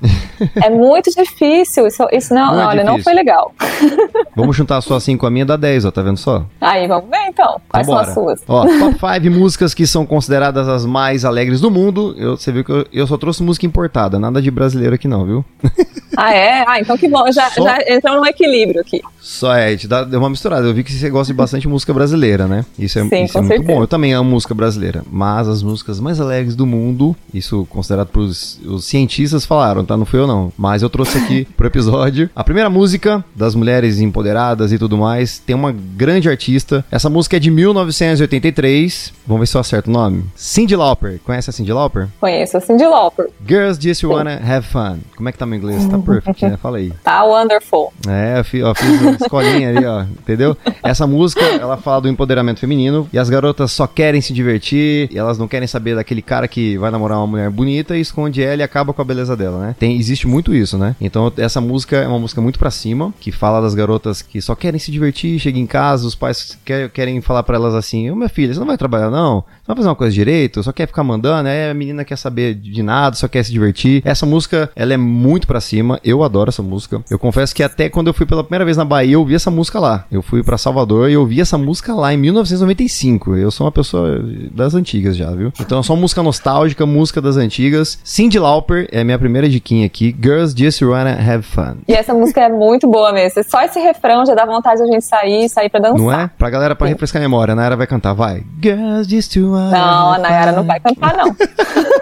É muito difícil, isso, isso não, Não é olha, não difícil. foi legal. Vamos juntar sua cinco a minha, dá 10, ó, tá vendo só? Aí, vamos ver então, quais são Vambora. as suas? Ó, top 5 músicas que são consideradas as mais alegres do mundo. Eu, você viu que eu, eu só trouxe música importada, nada de brasileiro aqui não, viu? Ah, é? Ah, então que bom, já, Só- já entramos no equilíbrio aqui. Só é, te dá, deu uma misturada. Eu vi que você gosta de bastante música brasileira, né? Isso é, Sim, isso é com muito certeza. Bom. Eu também amo música brasileira. Mas as músicas mais alegres do mundo, isso considerado pros os cientistas falaram, tá? Não fui eu não. Mas eu trouxe aqui pro episódio. A primeira música das mulheres empoderadas e tudo mais, tem uma grande artista. Essa música é de 1983. Vamos ver se eu acerto o nome. Cindy Lauper. Conhece a Cindy Lauper? Conheço a Cindy Lauper. Girls Just Wanna Have Fun. Como é que tá meu inglês? Tá perfect, né? Fala aí. Tá wonderful. É, eu fi- ó, fiz uma escolinha ali, ó, entendeu? Essa música, ela fala do empoderamento feminino e as garotas só querem se divertir e elas não querem saber daquele cara que vai namorar uma mulher bonita e esconde ela e acaba com a beleza dela, né? Tem, existe muito isso, né? Então, essa música é uma música muito pra cima, que fala das garotas que só querem se divertir, chegam em casa, os pais quer- querem falar pra elas assim, ô minha filha, você não vai trabalhar não? Você vai fazer uma coisa direito? Só quer ficar mandando? É, a menina quer saber de nada, só quer se divertir. Essa música, ela é muito pra cima, eu adoro essa música. Eu confesso que até quando eu fui pela primeira vez na Bahia, eu ouvi essa música lá. Eu fui pra Salvador e eu ouvi essa música lá em 1995. Eu sou uma pessoa das antigas já, viu? Então é só música nostálgica, música das antigas. Cindy Lauper é minha primeira diquinha aqui. Girls Just Wanna Have Fun. E essa música é muito boa mesmo. Só esse refrão já dá vontade de a gente sair, sair pra dançar. Não é? Pra galera, pra refrescar a memória, a Nayara vai cantar, vai. Girls Just Wanna Não, a Nayara não vai cantar, não.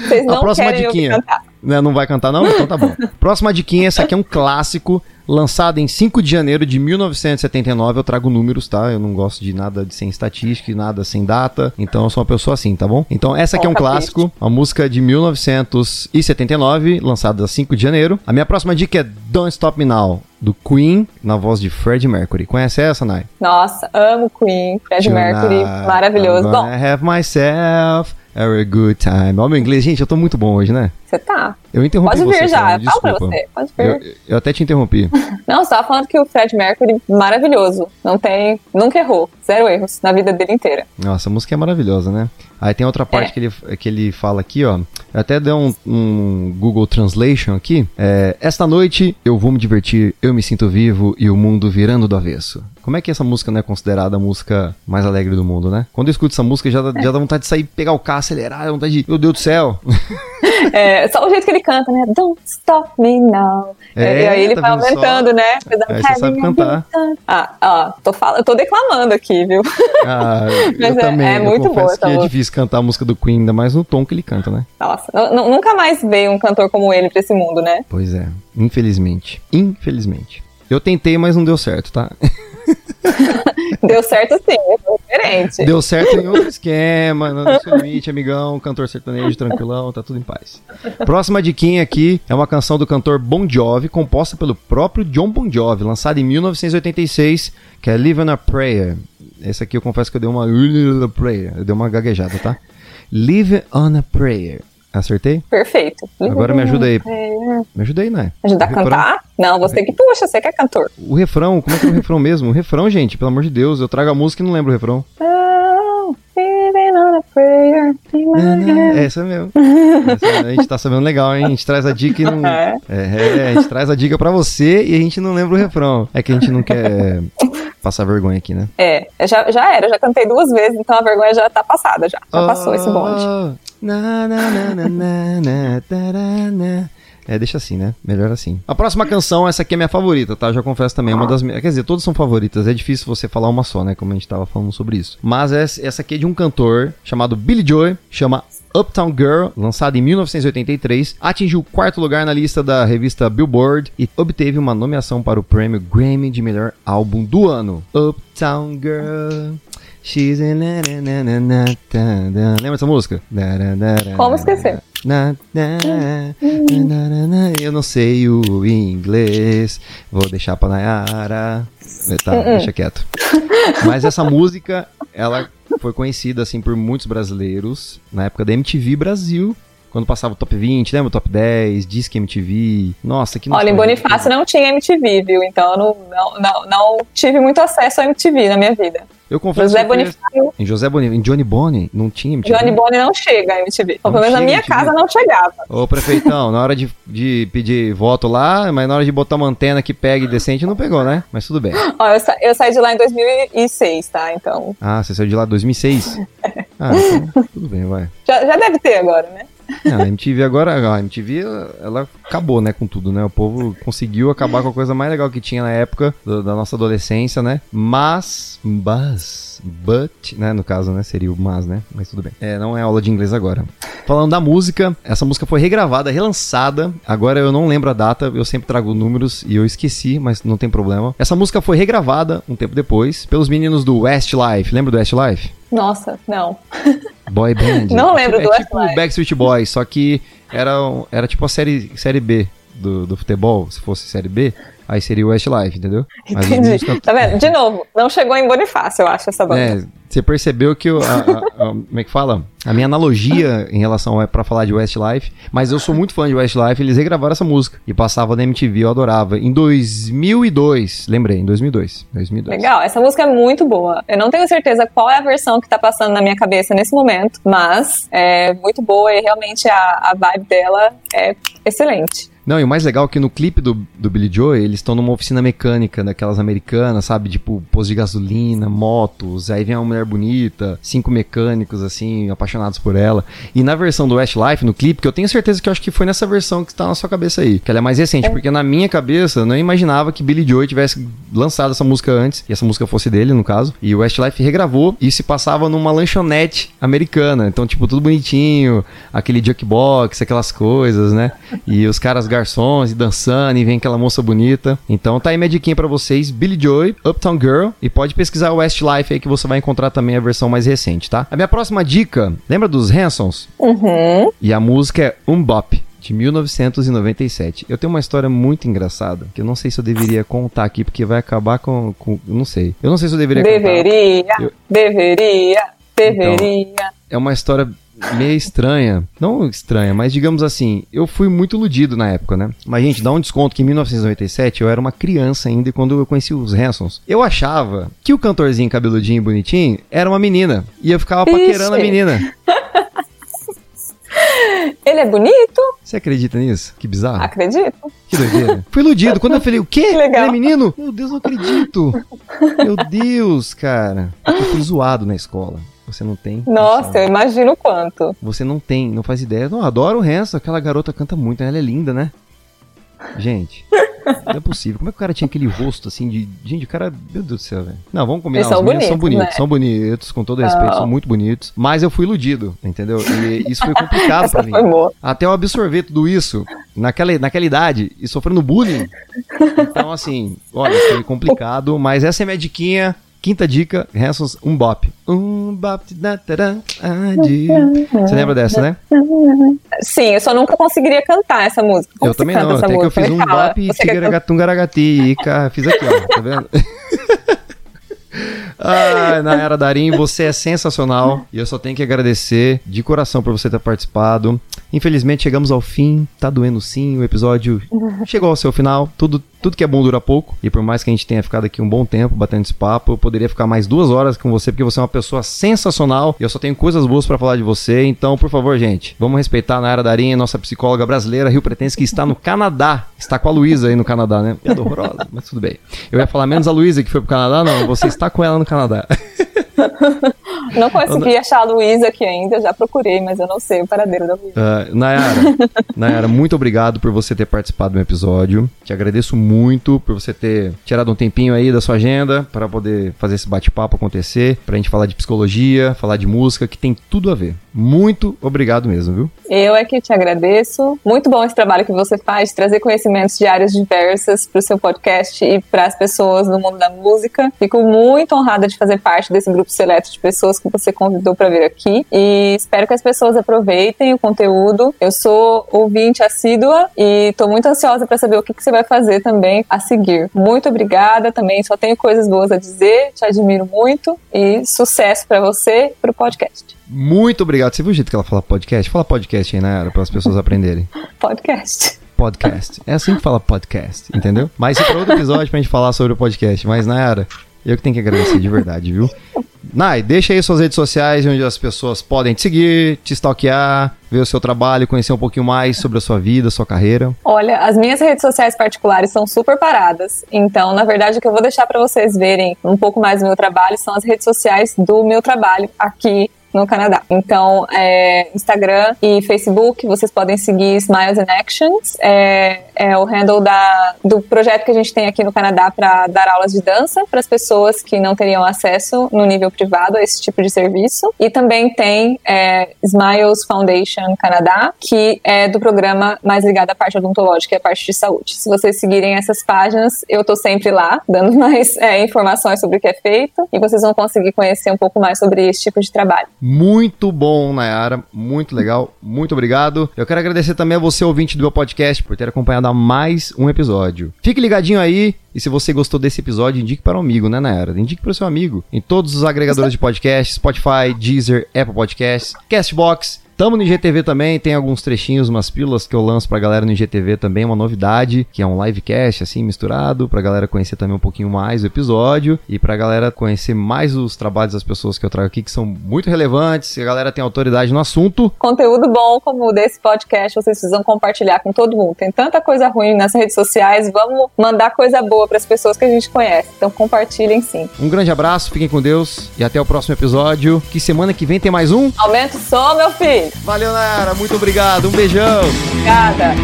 Vocês A não próxima querem diquinha. cantar. Né, Não vai cantar, não? Então tá bom. Próxima diquinha, essa aqui é um clássico, lançado em 5 de janeiro de 1979. Eu trago números, tá? Eu não gosto de nada de sem estatística, nada sem data. Então eu sou uma pessoa assim, tá bom? Então essa aqui é um clássico, uma música de 1979, lançada 5 de janeiro. A minha próxima dica é Don't Stop Me Now, do Queen, na voz de Freddie Mercury. Conhece essa, Nai? Nossa, amo Queen, Fred Mercury, maravilhoso. Bom, gonna have myself a very good time. Ó, meu inglês, gente, eu tô muito bom hoje, né? Você tá. Eu interrompi Pode você, vir já, falando, fala pra você, pode vir. Eu, eu até te interrompi. Não, você tava falando que o Fred Mercury, maravilhoso. Não tem, nunca errou. Zero erros na vida dele inteira. Nossa, a música é maravilhosa, né? Aí tem outra parte É. que, ele, que ele fala aqui, ó. Eu até dei um, um Google Translation aqui. É, Esta noite eu vou me divertir, eu me sinto vivo e o mundo virando do avesso. Como é que essa música não é considerada a música mais alegre do mundo, né? Quando eu escuto essa música, já, dá- já dá vontade de sair, pegar o carro, acelerar, dá vontade de. Meu Deus do céu! É, só o jeito que ele canta, né? Don't stop me now. É, e aí ele tá vai vendo só? aumentando, né? Aí você sabe cantar. Ah, ó, tô, falando, tô declamando aqui, viu? Ah, Mas eu é- também. é eu muito boa essa que é música. difícil cantar a música do Queen, ainda mais no tom que ele canta, né? Nossa, nu- nu- nunca mais veio um cantor como ele pra esse mundo, né? Pois é, infelizmente. Infelizmente. Eu tentei, mas não deu certo, tá? Deu certo sim, é diferente. Deu certo em outro esquema, no seu limite, amigão, cantor sertanejo, tranquilão, tá tudo em paz. Próxima diquinha aqui é uma canção do cantor Bon Jovi, composta pelo próprio John Bon Jovi, lançada em 1986, que é Live on a Prayer. Esse aqui eu confesso que eu dei uma prayer, eu dei uma gaguejada, tá? Live on a Prayer. Acertei? Perfeito. Agora me ajuda aí. É, Me ajuda aí, né? Ajudar a cantar? Não, você que puxa, você que é cantor. O refrão, como é que é o refrão mesmo? O refrão, gente, pelo amor de Deus, eu trago a música e não lembro o refrão. Oh, on a prayer hand. É essa mesmo. Essa- a gente tá sabendo legal, hein? A gente traz a dica e não. É. É, é, a gente traz a dica pra você e a gente não lembra o refrão. É que a gente não quer passar vergonha aqui, né? É, já, já era, já cantei duas vezes, então a vergonha já tá passada, já. Já passou esse bonde. Oh, na, na, na, na, na, na, tarana. É, deixa assim, né? Melhor assim. A próxima canção, essa aqui é minha favorita, tá? Já confesso também, é uma das minhas. Quer dizer, todas são favoritas. É difícil você falar uma só, né? Como a gente tava falando sobre isso. Mas essa aqui é de um cantor chamado Billy Joy, chama Uptown Girl, lançado em 1983, atingiu o quarto lugar na lista da revista Billboard e obteve uma nomeação para o prêmio Grammy de melhor álbum do ano. Uptown Girl. She's in na, na, na, na, na, ta, da. Lembra dessa música? Como esquecer? na, na, na, na, na, eu não sei o inglês, vou deixar pra Nayara. Tá, deixa quieto. Mas essa música, ela foi conhecida assim por muitos brasileiros na época da MTV Brasil. Quando passava o top 20, lembra o top 10, Disque MTV. Nossa, que Olha, em. Bonifácio não tinha MTV, viu? Então eu não, não, não, não tive muito acesso a MTV na minha vida. Eu confesso José Bonifácio, em José Bonifácio, em Johnny Bonnie, não tinha MTV. Johnny Boni não chega a MTV. Não pelo menos na minha MTV. casa não chegava. Ô, prefeitão, na hora de, de pedir voto lá, mas na hora de botar uma antena que pegue decente, não pegou, né? Mas tudo bem. Ó, eu, sa- eu saí de lá em 2006, tá? Então. Ah, você saiu de lá em 2006? Ah, então, tudo bem, vai. Já, já deve ter agora, né? Não, a MTV agora, a MTV, ela acabou, né, com tudo, né? O povo conseguiu acabar com a coisa mais legal que tinha na época do- da nossa adolescência, né? Mas, mas, but, né, no caso, né, seria o mas, né? Mas tudo bem. É, não é aula de inglês agora. Falando da música, essa música foi regravada, relançada. Agora eu não lembro a data, eu sempre trago números e eu esqueci, mas não tem problema. Essa música foi regravada um tempo depois pelos meninos do Westlife. Lembra do Westlife? Nossa, não. Boy Band. Não lembro é do tipo Westlife. Backstreet Boys, só que era, era tipo a série, série B do, do futebol, se fosse série B, aí seria o Westlife, entendeu? Entendi. Tá vendo? De novo, não chegou em Bonifácio, eu acho, essa banda. É, você percebeu que eu, a- a- a- como é que fala? A minha analogia em relação a para falar de Westlife, mas eu sou muito fã de Westlife, eles regravaram essa música e passava na MTV, eu adorava. Em 2002, lembrei, em 2002, 2002. Legal, essa música é muito boa. Eu não tenho certeza qual é a versão que tá passando na minha cabeça nesse momento, mas é muito boa e realmente a, a vibe dela é excelente. Não, e o mais legal é que no clipe do, do Billy Joe, eles estão numa oficina mecânica daquelas americanas, sabe? Tipo, posto de gasolina, motos, aí vem uma mulher bonita, cinco mecânicos, assim, apaixonados por ela. E na versão do Westlife, no clipe, que eu tenho certeza que eu acho que foi nessa versão que está na sua cabeça aí, que ela é mais recente, porque na minha cabeça eu não imaginava que Billy Joe tivesse lançado essa música antes, e essa música fosse dele, no caso, e o Westlife regravou e se passava numa lanchonete americana. Então, tipo, tudo bonitinho, aquele jukebox, aquelas coisas, né? E os caras garçons e dançando, e vem aquela moça bonita. Então tá aí minha diquinha pra vocês, Billy Joy, Uptown Girl, e pode pesquisar o Westlife aí que você vai encontrar também a versão mais recente, tá? A minha próxima dica, lembra dos Hansons? Uhum. E a música é Um Bop. De 1997. Eu tenho uma história muito engraçada, que eu não sei se eu deveria contar aqui, porque vai acabar com. com não sei. Eu não sei se eu deveria contar. Deveria, Eu- deveria, deveria. é uma história meio estranha. Não estranha, mas digamos assim, eu fui muito iludido na época, né? Mas, gente, dá um desconto que em 1997 eu era uma criança ainda quando eu conheci os Hansons. Eu achava que o cantorzinho cabeludinho e bonitinho era uma menina. E eu ficava paquerando a Ixi. menina. Ele é bonito? Você acredita nisso? Que bizarro. Acredito. Que doideira. Fui iludido. Quando eu falei, o quê? Legal. Ele é menino? Meu Deus, não acredito. Meu Deus, cara. Eu fui zoado na escola. Você não tem. Nossa, noção. eu imagino quanto. Você não tem, não faz ideia. Não, adoro o Hanson, aquela garota canta muito? Ela é linda, né? Gente, não é possível. Como é que o cara tinha aquele rosto assim de. Gente, o cara. Meu Deus do céu, velho. Não, vamos combinar. Eles são Os meninos são bonitos, bonitos, né? são bonitos, com todo respeito, Ah. são muito bonitos. Mas eu fui iludido, entendeu? E isso foi complicado pra mim. boa. Até eu absorver tudo isso naquela, naquela idade e sofrendo bullying. Então, assim, olha, foi complicado, mas essa é minha diquinha. Quinta dica, Hansons, um bop. Um bop. Você lembra dessa, né? Sim, eu só nunca conseguiria cantar essa música. Como eu também não, até que eu música? fiz um fala. bop e eu- tigaragatungaratica. Fiz aqui, ó, tá vendo? Ai, Nayara Darim, você é sensacional e eu só tenho que agradecer de coração por você ter participado. Infelizmente chegamos ao fim, tá doendo sim, o episódio chegou ao seu final. Tudo, tudo que é bom dura pouco e por mais que a gente tenha ficado aqui um bom tempo batendo esse papo, eu poderia ficar mais duas horas com você porque você é uma pessoa sensacional e eu só tenho coisas boas pra falar de você. Então, por favor, gente, vamos respeitar a Nayara Darim, nossa psicóloga brasileira, Rio Pretense, que está no Canadá. Está com a Luísa aí no Canadá, né? Piada horrorosa, mas tudo bem. Eu ia falar menos a Luísa que foi pro Canadá, não. Você está com ela no Canadá. Não consegui achar a Luísa aqui ainda, já procurei, mas eu não sei o paradeiro da Luísa. Ah, Nayara, Nayara, muito obrigado por você ter participado do episódio. Te agradeço muito por você ter tirado um tempinho aí da sua agenda para poder fazer esse bate-papo acontecer, pra gente falar de psicologia, falar de música, que tem tudo a ver. Muito obrigado mesmo, viu? Eu é que te agradeço. Muito bom esse trabalho que você faz, trazer conhecimentos de áreas diversas para o seu podcast e para as pessoas no mundo da música. Fico muito honrada de fazer parte desse grupo seleto de pessoas que você convidou para vir aqui e espero que as pessoas aproveitem o conteúdo. Eu sou ouvinte assídua e estou muito ansiosa para saber o que, que você vai fazer também a seguir. Muito obrigada também, só tenho coisas boas a dizer, te admiro muito e sucesso para você e para o podcast. Muito obrigado. Você viu o jeito que ela fala podcast? Fala podcast aí, Nayara, para as pessoas aprenderem. Podcast. Podcast. É assim que fala podcast, entendeu? Mas isso é para outro episódio pra gente falar sobre o podcast. Mas, Nayara, eu que tenho que agradecer de verdade, viu? Nay, deixa aí suas redes sociais onde as pessoas podem te seguir, te stalkear, ver o seu trabalho, conhecer um pouquinho mais sobre a sua vida, sua carreira. Olha, as minhas redes sociais particulares são super paradas. Então, na verdade, o que eu vou deixar para vocês verem um pouco mais do meu trabalho são as redes sociais do meu trabalho aqui no Canadá. Então, é, Instagram e Facebook, vocês podem seguir Smiles and Actions, é, é o handle da, do projeto que a gente tem aqui no Canadá para dar aulas de dança para as pessoas que não teriam acesso no nível privado a esse tipo de serviço. E também tem é, Smiles Foundation Canadá, que é do programa mais ligado à parte odontológica e à parte de saúde. Se vocês seguirem essas páginas, eu tô sempre lá, dando mais é, informações sobre o que é feito e vocês vão conseguir conhecer um pouco mais sobre esse tipo de trabalho. Muito bom, Nayara. Muito legal. Muito obrigado. Eu quero agradecer também a você, ouvinte do meu podcast, por ter acompanhado a mais um episódio. Fique ligadinho aí. E se você gostou desse episódio, indique para um amigo, né, Nayara? Indique para o seu amigo. Em todos os agregadores de podcast, Spotify, Deezer, Apple Podcasts, Castbox. Tamo no IGTV também, tem alguns trechinhos, umas pílulas que eu lanço pra galera no IGTV também, uma novidade, que é um livecast, assim, misturado, pra galera conhecer também um pouquinho mais o episódio e pra galera conhecer mais os trabalhos das pessoas que eu trago aqui, que são muito relevantes, e a galera tem autoridade no assunto. Conteúdo bom como o desse podcast, vocês precisam compartilhar com todo mundo. Tem tanta coisa ruim nas redes sociais, vamos mandar coisa boa pras pessoas que a gente conhece. Então compartilhem sim. Um grande abraço, fiquem com Deus e até o próximo episódio, que semana que vem tem mais um. Aumenta o som, meu filho. Valeu, Nayara, muito obrigado, um beijão! Obrigada.